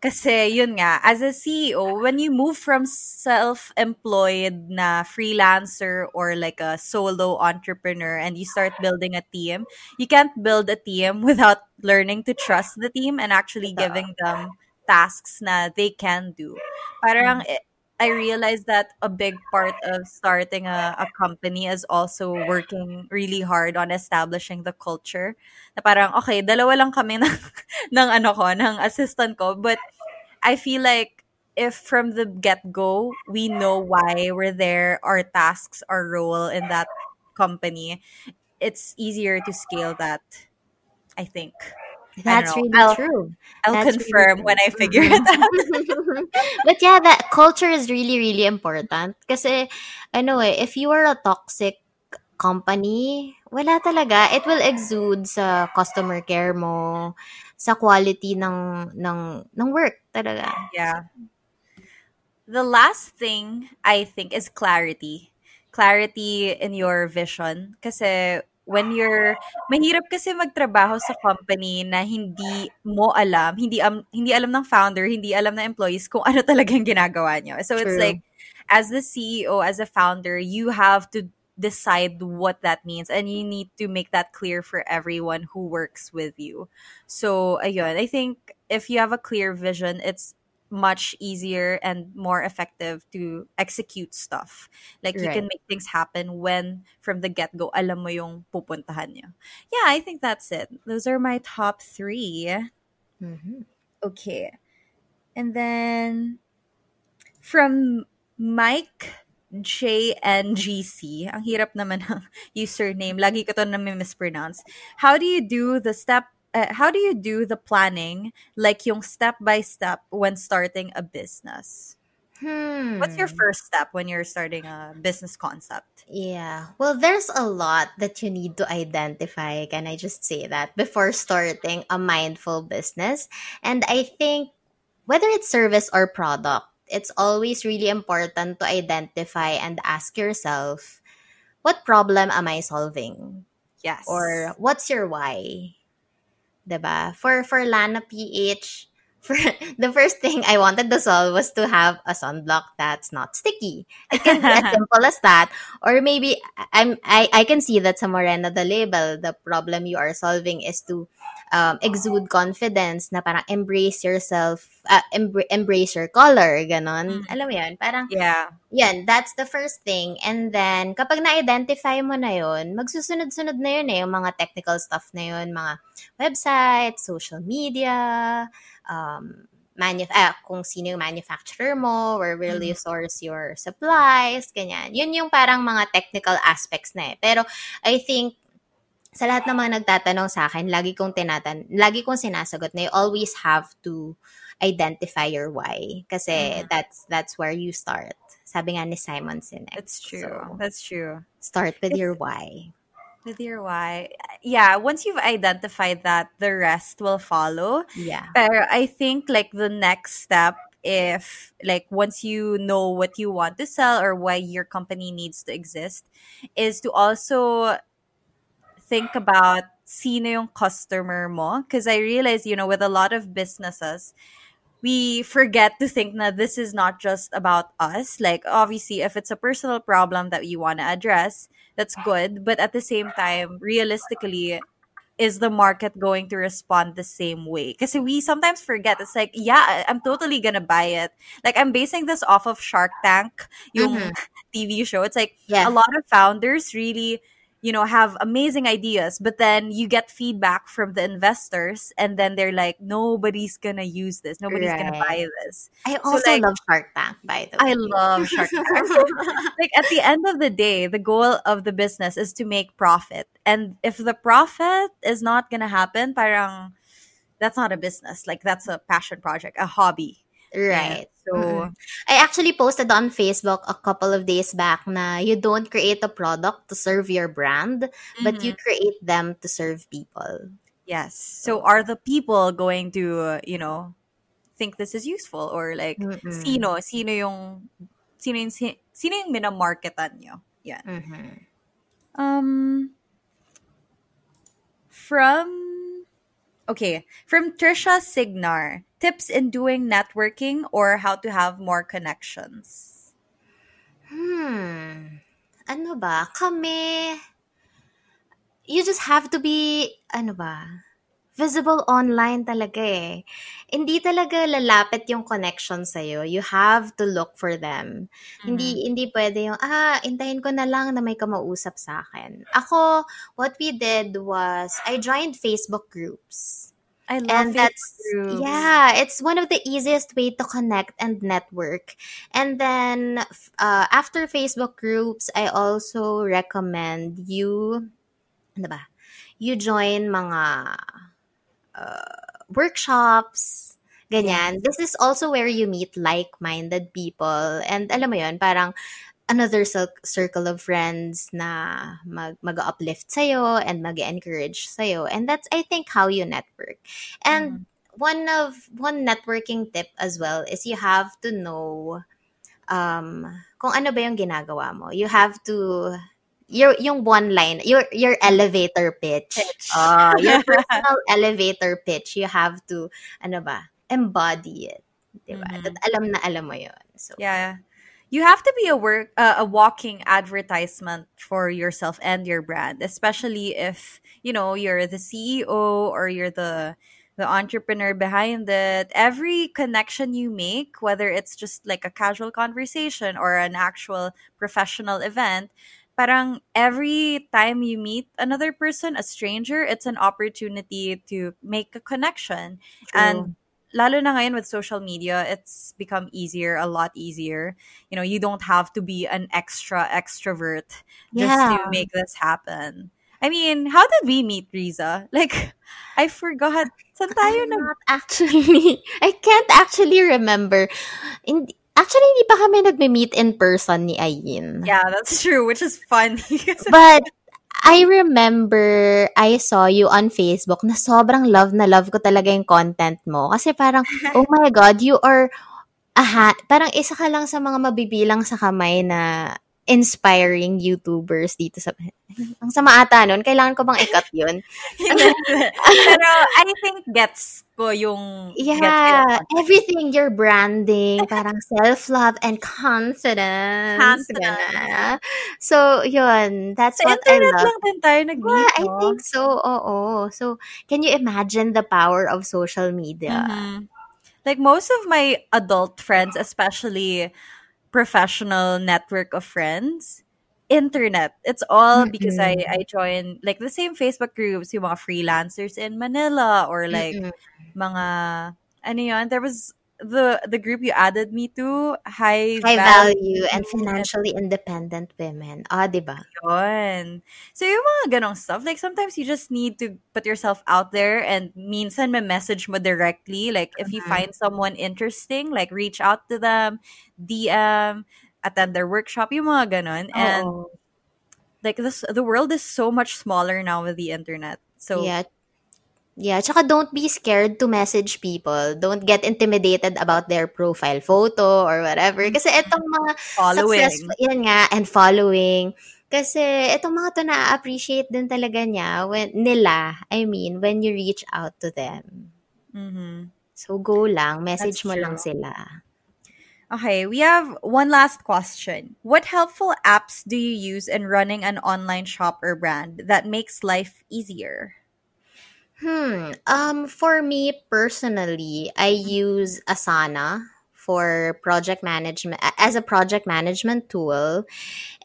Kasi yun nga, as a CEO, when you move from self-employed na freelancer or like a solo entrepreneur and you start building a team, you can't build a team without learning to trust the team and actually giving them tasks na they can do. Parang mm. I realized that a big part of starting a, a company is also working really hard on establishing the culture. Na parang, okay, dalawa lang kami ng, ng ano ko, ng assistant ko, but I feel like if from the get go we know why we're there, our tasks, our role in that company, it's easier to scale that. I think. That's really I'll, true. I'll That's confirm really when I figure it out. but yeah, that culture is really, really important. Because, ano eh, if you are a toxic company, wala talaga. It will exude sa customer care mo, sa quality ng ng ng work talaga. Yeah. The last thing I think is clarity. Clarity in your vision kasi when you're mahirap kasi magtrabaho sa company na hindi mo alam, hindi um, hindi alam ng founder, hindi alam ng employees kung ano talagang ginagawa niyo. So True. it's like as the CEO, as a founder, you have to decide what that means and you need to make that clear for everyone who works with you. So, ayun, I think if you have a clear vision, it's much easier and more effective to execute stuff. Like you can make things happen when from the get-go alam mo yung pupuntahan niyo. Yeah, I think that's it. Those are my top 3. Mm-hmm. Okay. And then from Mike JNGC. Ang hirap naman ng username. Lagi ko to na mispronounce. How do you do the step uh, how do you do the planning like yung step by step when starting a business? Hmm. What's your first step when you're starting a business concept? Yeah. Well, there's a lot that you need to identify. Can I just say that before starting a mindful business? And I think whether it's service or product, it's always really important to identify and ask yourself, what problem am I solving? Yes. Or what's your why? Diba? For for Lana PH, for the first thing I wanted to solve was to have a sunblock that's not sticky. It can be as simple as that. Or maybe I'm I, I can see that sa Morena the label, the problem you are solving is to um, exude confidence na parang embrace yourself, uh, embr- embrace your color, ganon. Mm. Alam mo yan? Parang, yeah. Yan, that's the first thing. And then, kapag na-identify mo na yun, magsusunod-sunod na yun eh, yung mga technical stuff na yun, mga website, social media, um, manuf ah, kung sino yung manufacturer mo, where will you mm. source your supplies, ganyan. Yun yung parang mga technical aspects na eh. Pero I think sa lahat ng mga nagtatanong sa akin, lagi kong tinatan, lagi kong sinasagot na you always have to identify your why kasi mm-hmm. that's that's where you start. Sabi nga ni Simon Sinek. That's true. So, that's true. Start with it's, your why. With your why. Yeah, once you've identified that, the rest will follow. Yeah. But I think like the next step if like once you know what you want to sell or why your company needs to exist is to also think about sino yung customer mo because I realize you know with a lot of businesses we forget to think that this is not just about us like obviously if it's a personal problem that you want to address that's good but at the same time realistically is the market going to respond the same way? Because we sometimes forget. It's like, yeah, I'm totally gonna buy it. Like I'm basing this off of Shark Tank, yung mm-hmm. TV show. It's like yeah. a lot of founders really you know have amazing ideas but then you get feedback from the investors and then they're like nobody's gonna use this. Nobody's right. gonna buy this. I also so, like, love shark tank by the way. i love shark tank. Like at the end of the day the goal of the business is to make profit. And if the profit is not gonna happen parang that's not a business. Like that's a passion project a hobby Right. So, mm-hmm. I actually posted on Facebook a couple of days back na you don't create a product to serve your brand, mm-hmm. but you mm-hmm. create them to serve people. Yes. So, are the people going to, you know, think this is useful or like mm-hmm. sino sino yung sino yung sino yung minamarketan nyo? Yeah. Mm-hmm. Um from Okay, from Trisha Signar, tips in doing networking or how to have more connections. Hmm. Ano ba? Kami, you just have to be, ano ba? visible online talaga eh. Hindi talaga lalapit yung connection sa'yo. You have to look for them. Mm-hmm. Hindi hindi pwede yung, ah, intayin ko na lang na may kamausap sa akin. Ako, what we did was, I joined Facebook groups. I love and that's groups. yeah, it's one of the easiest way to connect and network. And then uh, after Facebook groups, I also recommend you, ano ba? You join mga uh, workshops, ganyan. Yes. This is also where you meet like-minded people. And alam mo yon parang another circle of friends na mag, mag-uplift sa'yo and mag-encourage sa'yo. And that's, I think, how you network. And mm. one of, one networking tip as well is you have to know um, kung ano ba yung ginagawa mo. You have to your yung one line, your your elevator pitch. pitch. Uh, your personal elevator pitch, you have to ano ba, embody it. Diba? Mm-hmm. At alam na alam mo 'yon. So Yeah. You have to be a work uh, a walking advertisement for yourself and your brand, especially if, you know, you're the CEO or you're the the entrepreneur behind it. Every connection you make, whether it's just like a casual conversation or an actual professional event, parang every time you meet another person, a stranger, it's an opportunity to make a connection. True. And lalo na ngayon with social media, it's become easier, a lot easier. You know, you don't have to be an extra extrovert just yeah. to make this happen. I mean, how did we meet Rizza? Like, I forgot. Saan tayo na? Not actually. I can't actually remember. In, Actually, hindi pa kami nagme-meet in person ni Ayn. Yeah, that's true, which is funny. But I remember I saw you on Facebook na sobrang love na love ko talaga yung content mo. Kasi parang, oh my God, you are, aha, parang isa ka lang sa mga mabibilang sa kamay na inspiring YouTubers dito sa... Ang sama ata nun. Kailangan ko bang ikat yun? Pero I think gets ko yung... Yeah. Everything, your branding, parang self-love and confidence. Confidence. So, yun. That's sa what I love. lang din tayo nag Yeah, I think so. Oo. So, can you imagine the power of social media? Mm-hmm. Like most of my adult friends, especially professional network of friends internet it's all mm-hmm. because i i join like the same facebook groups yung mga freelancers in manila or like mm-hmm. mga ano yun there was the the group you added me to, high, High value value and financially independent women. Ah, di ba? yun. So yung mga ganong stuff, like sometimes you just need to put yourself out there and minsan may message mo directly. Like if you Mhm. find someone interesting, like reach out to them, DM, attend their workshop, yung mga ganon. And Oo. like this, the world is so much smaller now with the internet. So Yeah. Yeah, tsaka don't be scared to message people. Don't get intimidated about their profile photo or whatever. Kasi etong mga following. successful, yan nga, and following. Kasi etong mga to na-appreciate din talaga niya when, nila, I mean, when you reach out to them. Mhm. So go lang, message That's mo lang sila. Okay, we have one last question. What helpful apps do you use in running an online shop or brand that makes life easier? Hmm. Um, for me personally, I use Asana for project management as a project management tool.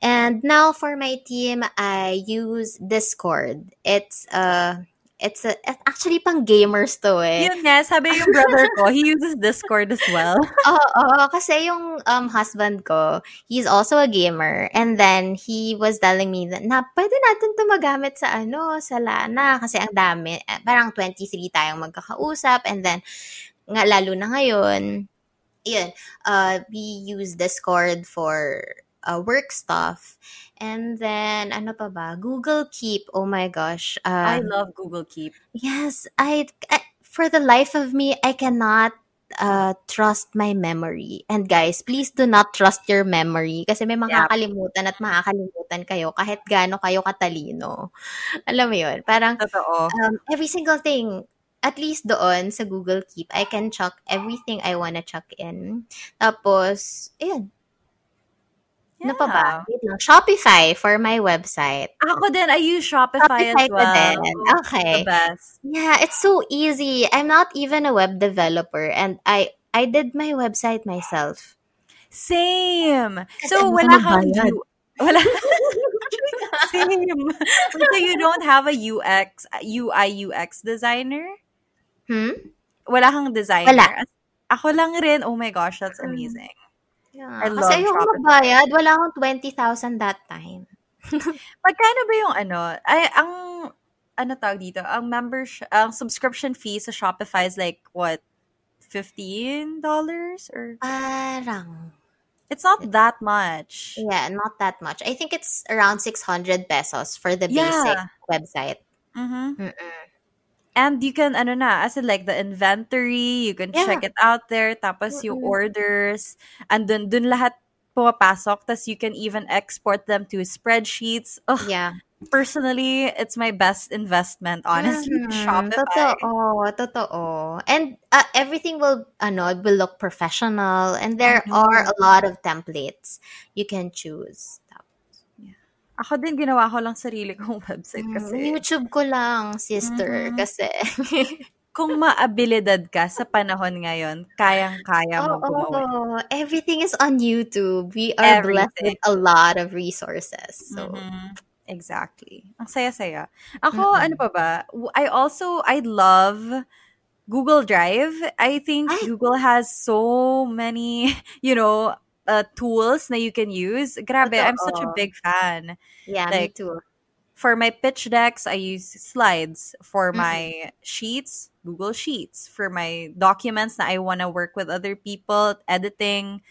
And now for my team, I use Discord. It's uh it's a actually pang gamers to eh. Yun nga, sabi yung brother ko, he uses Discord as well. Oo, kasi yung um, husband ko, he's also a gamer. And then, he was telling me that, na pwede natin ito magamit sa ano, sa Lana. Kasi ang dami, eh, parang 23 tayong magkakausap. And then, nga, lalo na ngayon, yun, uh, we use Discord for uh, work stuff. And then, ano pa ba? Google Keep. Oh my gosh. I Um, love Google Keep. Yes, I, I for the life of me, I cannot uh, trust my memory. And guys, please do not trust your memory kasi may makakalimutan at makakalimutan kayo kahit gaano kayo katalino. Alam mo yun? Parang Totoo. um, every single thing, at least doon sa Google Keep, I can chuck everything I wanna chuck in. Tapos, ayun. Ano pa ba? Shopify for my website. Ako din, I use Shopify, Shopify as well. din. Okay. The best. Yeah, it's so easy. I'm not even a web developer and I I did my website myself. Same. So, wala ka kang? U- wala. Same. so, you don't have a UX, UI, UX designer? Hmm? Wala kang designer? Wala. Ako lang rin. Oh my gosh, that's Mm. amazing. Yeah. I Kasi love ayoko Shopify. magbayad. Wala akong 20,000 that time. Magkano ba yung ano? Ay, ang ano tawag dito? Ang membership, ang subscription fee sa Shopify is like what? $15 or Parang. it's not that much. Yeah, not that much. I think it's around 600 pesos for the basic Yeah. website. Mhm. Mm-mm. And you can ano na, as in like the inventory, you can Yeah. check it out there, tapos yung Mm-mm. orders, and dun, dun lahat pumapasok, tas you can even export them to spreadsheets. Ugh, Yeah. personally, it's my best investment, honestly, Mhm. Shopify. Totoo, totoo. And uh, everything will, ano, it will look professional. And there know. are a lot of templates you can choose. Ako din, ginawa ko lang sarili kong website Mm, kasi YouTube ko lang, sister. Mhm. Kasi, kung maabilidad ka sa panahon ngayon, kayang-kaya mo gumawa. oh, everything is on YouTube. We are blessed Everything. with a lot of resources. So, Mhm. Exactly. Ang saya-saya. Ako, Mm-mm. ano pa ba? I also, I love Google Drive. I think Ay. Google has so many, you know, uh, tools that you can use. Grabe, I'm such a big fan. yeah, Like, me too. For my pitch decks, I use slides. For Mhm. my sheets, Google Sheets. For my documents that I want to work with other people, editing,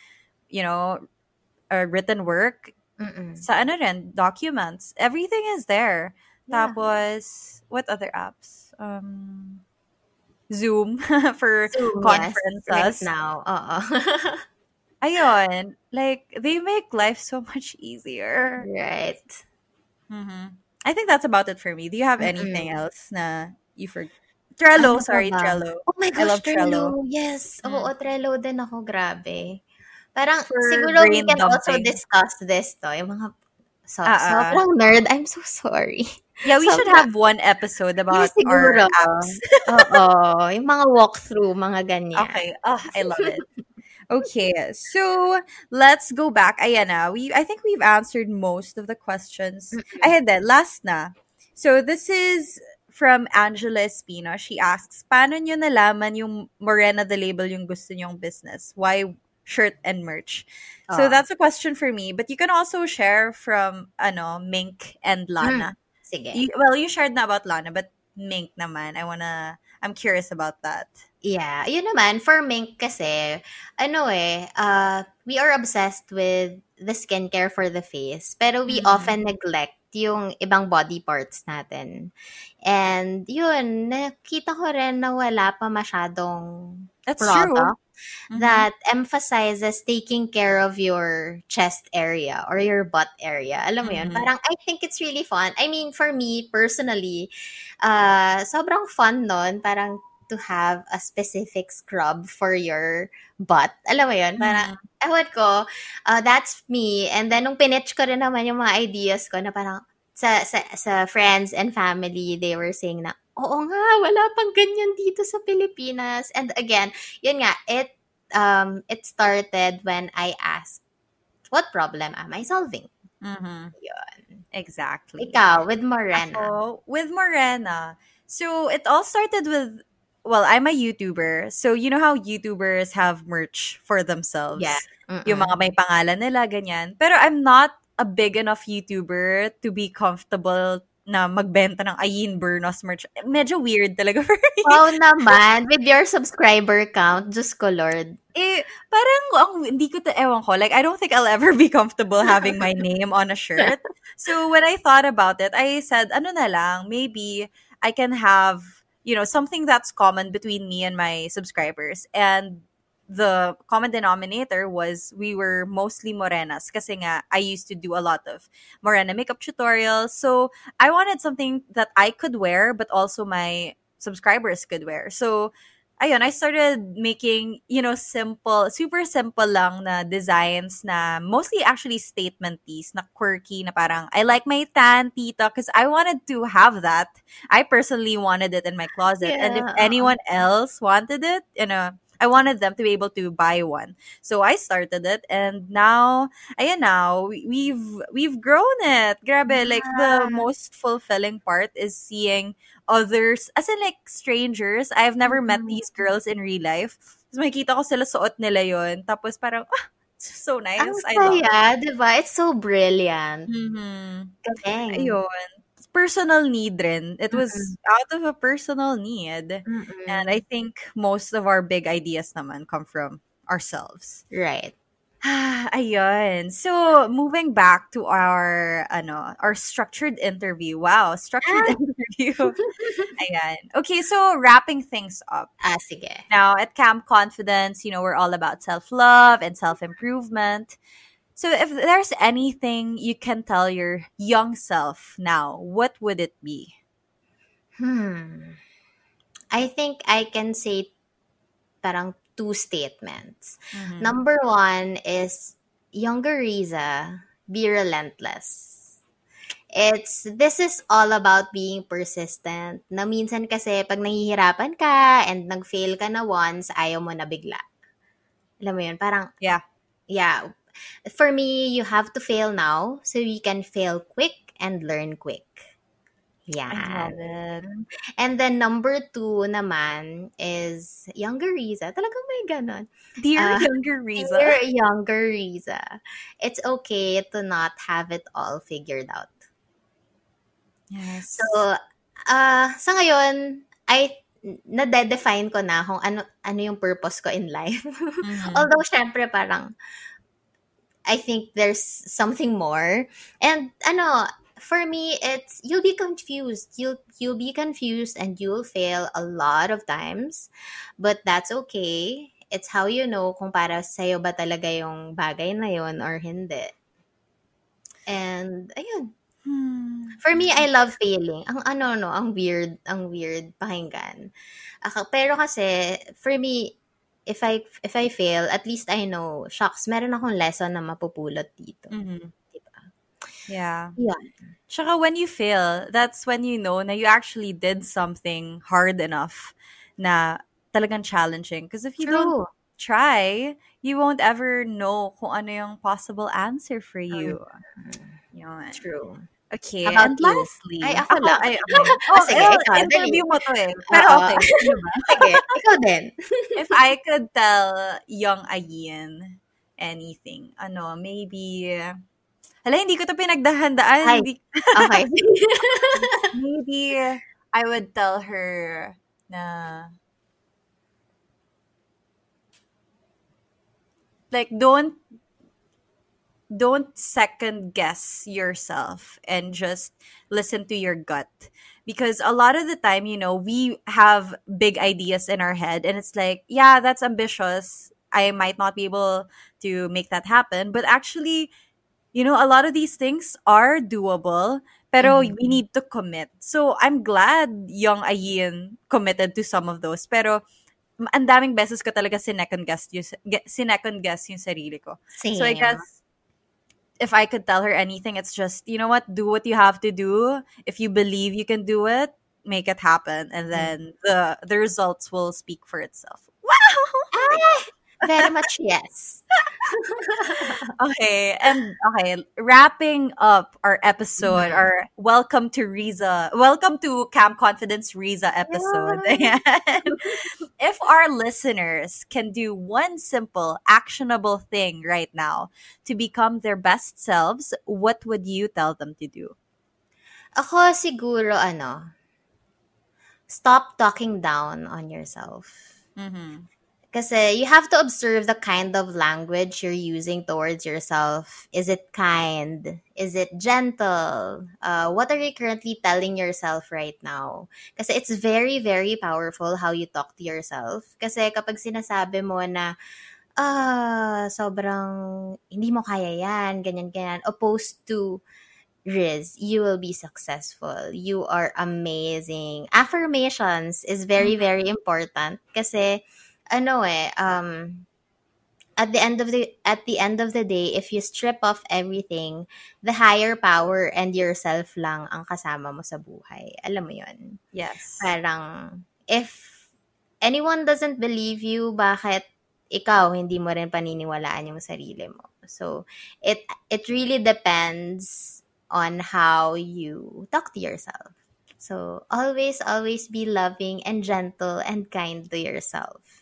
you know, uh, written work, Mm-mm. sa ano rin, documents. Everything is there. Yeah. Tapos, what other apps? Um, Zoom for Zoom, yes, conferences. right now. Oo. Ayun. Like, they make life so much easier. right. Mhm. I think that's about it for me. Do you have anything Mm-mm. else na you forgot? Trello, Ano sorry, ba? Trello. Oh my gosh, I love Trello. Trello. Yes. Mm. Oo, Trello din ako. Grabe. Parang, For siguro we can also discuss this to. Yung mga, so, ah. sobrang nerd. I'm so sorry. Yeah, we should have one episode about Yeah, our apps. Oo. Yung mga walkthrough, mga ganyan. Okay. Oh, I love it. Okay, so let's go back. Ayan na. We I think we've answered most of the questions. I had that last na. So this is from Angela Espino. She asks, paano nyo nalaman yung Morena the label yung gusto nyong business? Why shirt and merch? So Oh. that's a question for me. But you can also share from ano Mink and Lana. Hmm, sige. You- well, you shared na about Lana, but Mink naman. I wanna, I'm curious about that. Yeah, yun naman, for Mink kasi, ano eh, uh, we are obsessed with the skincare for the face, pero we Mhm. often neglect yung ibang body parts natin. And yun, nakita ko rin na wala pa masyadong That's true. product Mhm. that emphasizes taking care of your chest area or your butt area. Alam mo yun? Mhm. Parang I think it's really fun. I mean, for me personally, uh, sobrang fun nun. Parang to have a specific scrub for your butt. Alam mo yun? Parang, ewan ko, uh, that's me. And then, nung pinitch ko rin naman yung mga ideas ko na parang, sa, sa, sa friends and family, they were saying na, oo nga, wala pang ganyan dito sa Pilipinas. And again, yun nga, it, um, it started when I asked, what problem am I solving? Mhm. Yun. Exactly. Ikaw, with Morena. Ako, with Morena. So it all started with well, I'm a YouTuber. So you know how YouTubers have merch for themselves. Yeah. Mm-mm. Yung mga may pangalan nila, ganyan. Pero I'm not a big enough YouTuber to be comfortable na magbenta ng Ayn Bernos merch. Medyo weird talaga for me. Wow naman, with your subscriber count, just ko Lord. eh, parang ang, hindi ko ta ewan ko. Like, I don't think I'll ever be comfortable having my name on a shirt. So, when I thought about it, I said, ano na lang, maybe I can have, you know, something that's common between me and my subscribers. And the common denominator was we were mostly morenas kasi nga I used to do a lot of morena makeup tutorials. So, I wanted something that I could wear but also my subscribers could wear. So, ayun, I started making, you know, simple, super simple lang na designs na mostly actually statement tees na quirky na parang, I like my tan, tita, because I wanted to have that. I personally wanted it in my closet. And if anyone else wanted it, you know, I wanted them to be able to buy one. So I started it and now, ayan now, we- we've, we've grown it. Grabe, like the most fulfilling part is seeing others, as in like strangers. I've never met Mhm. these girls in real life. Tapos makikita ko sila suot nila yon Tapos parang, ah, so nice. Ang I love it. saya? It's so brilliant. Mhm. Galing. Ayun. Personal need rin. It was out of a personal need. Mm-mm. And I think most of our big ideas naman come from ourselves. Right. Ayun. So, moving back to our ano, our structured interview. Wow, structured Ah. interview. Ayan. Okay, so wrapping things up. Ah, sige. Now, at Camp Confidence, you know, we're all about self-love and self-improvement. So, if there's anything you can tell your young self now, what would it be? Hmm. I think I can say parang two statements. Mhm. Number one is younger Rizza, be relentless. It's this is all about being persistent. Na minsan kasi pag nahihirapan ka and nag-fail ka na once, ayaw mo na bigla. Alam mo yun, parang Yeah. yeah. For me, you have to fail now so you can fail quick and learn quick. I love Yan. it. And then number two naman is younger Rizza. Talagang may ganon. Dear Ah, younger Rizza. Dear younger Rizza. It's okay to not have it all figured out. Yes. So, ah sa ngayon, I na-define ko na kung ano ano yung purpose ko in life. Mhm. Although, syempre, parang, I think there's something more. And, ano, for me, it's, you'll be confused. You'll, you'll be confused and you'll fail a lot of times. But that's okay. It's how you know kung para sa'yo ba talaga yung bagay na yun or hindi. And, ayun. Hmm. For me, I love failing. Ang ano, no, ang weird, ang weird pakinggan. Pero kasi, for me, if I if I fail, at least I know, shucks, meron akong lesson na mapupulot dito. Mhm. Diba? Yeah. Yeah. Tsaka when you fail, that's when you know na you actually did something hard enough na talagang challenging. Because if you don't try, you won't ever know kung ano yung possible answer for you. Yun. True. Okay, About and you? lastly, Ay, ako lang. Ay, okay. Oh, sige, well, ikaw, dali. interview mo to eh. Pero okay. Sige, ikaw din. If I could tell young Ayn anything, ano, maybe, hala, hindi ko to pinagdahandaan. Ay. Hindi, Okay. maybe, I would tell her na, like, don't, don't second guess yourself and just listen to your gut. Because a lot of the time you know we have big ideas in our head and it's like yeah that's ambitious. I might not be able to make that happen. But actually you know a lot of these things are doable pero Mhm. we need to commit. So i'm glad young Ayn committed to some of those. Pero ang daming beses ko talaga sinecond guess yung, sinecond guess yung sarili ko. Same. so I guess if I could tell her anything, it's just, you know what, do what you have to do. If you believe you can do it, make it happen. And then the the results will speak for itself. Wow! Ah! Very much yes. Okay, and okay, wrapping up our episode, Mhm. our welcome to Rizza, welcome to Camp Confidence Rizza episode. Ayan. if our listeners can do one simple, actionable thing right now to become their best selves, what would you tell them to do? Ako siguro, ano, stop talking down on yourself. Mm-hmm. Kasi you have to observe the kind of language you're using towards yourself. Is it kind? Is it gentle? Uh, what are you currently telling yourself right now? Kasi it's very, very powerful how you talk to yourself. Kasi kapag sinasabi mo na, ah, sobrang hindi mo kaya yan, ganyan, ganyan, opposed to, Riz, you will be successful. You are amazing. Affirmations is very, very important kasi ano eh, um, at the end of the at the end of the day, if you strip off everything, the higher power and yourself lang ang kasama mo sa buhay. Alam mo 'yon. Yes. Parang if anyone doesn't believe you, bakit ikaw hindi mo rin paniniwalaan yung sarili mo? So, it it really depends on how you talk to yourself. So, always always be loving and gentle and kind to yourself.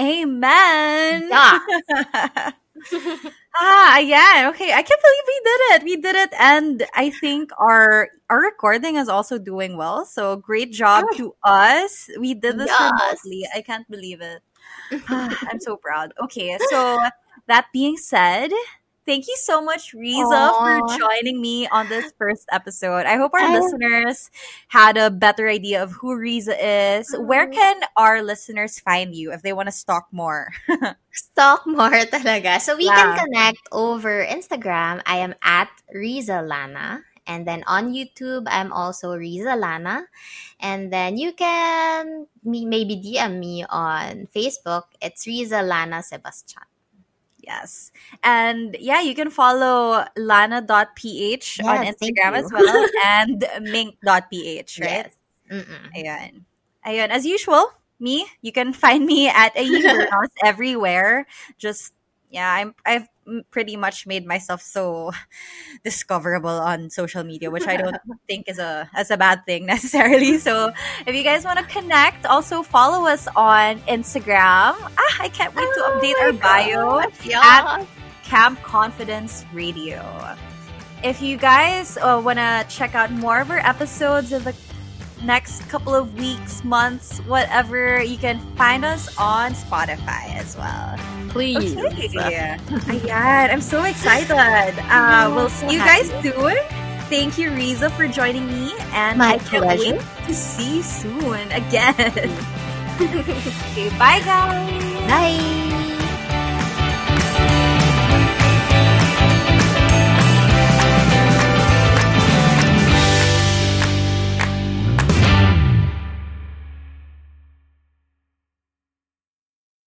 Amen. Yeah. ah, yeah. Okay, I can't believe we did it. We did it, and I think our our recording is also doing well. So great job to us. We did this Yes. remotely. I can't believe it. I'm so proud. Okay, so that being said, thank you so much, Rizza, for joining me on this first episode. I hope our I- listeners had a better idea of who Rizza is. Where Mhm. can our listeners find you if they want to stalk more? Stalk more talaga. So we Yeah. can connect over Instagram. I am at Rizza Lana. And then on YouTube, I'm also Rizza Lana. And then you can maybe DM me on Facebook. It's Rizza Lana Sebastian. Yes. And yeah, you can follow lana.ph on Yes, thank Instagram as well and mink.ph, right? Yes. Mm-mm. Ayan. Ayan. As usual, me, you can find me at a house everywhere. Just yeah, I'm I've pretty much made myself so discoverable on social media, which I don't think is a as a bad thing necessarily. So if you guys want to connect, also follow us on Instagram. Ah, I can't wait to update our bio Yeah. Camp Confidence Radio. If you guys uh, want to check out more of our episodes of the next couple of weeks, months, whatever, you can find us on Spotify as well. Please. Okay. Ayan, I'm so excited. Uh, we'll see you guys soon. Thank you, Rizza, for joining me. And My I can't pleasure. wait to see you soon again. okay, bye, guys. Bye.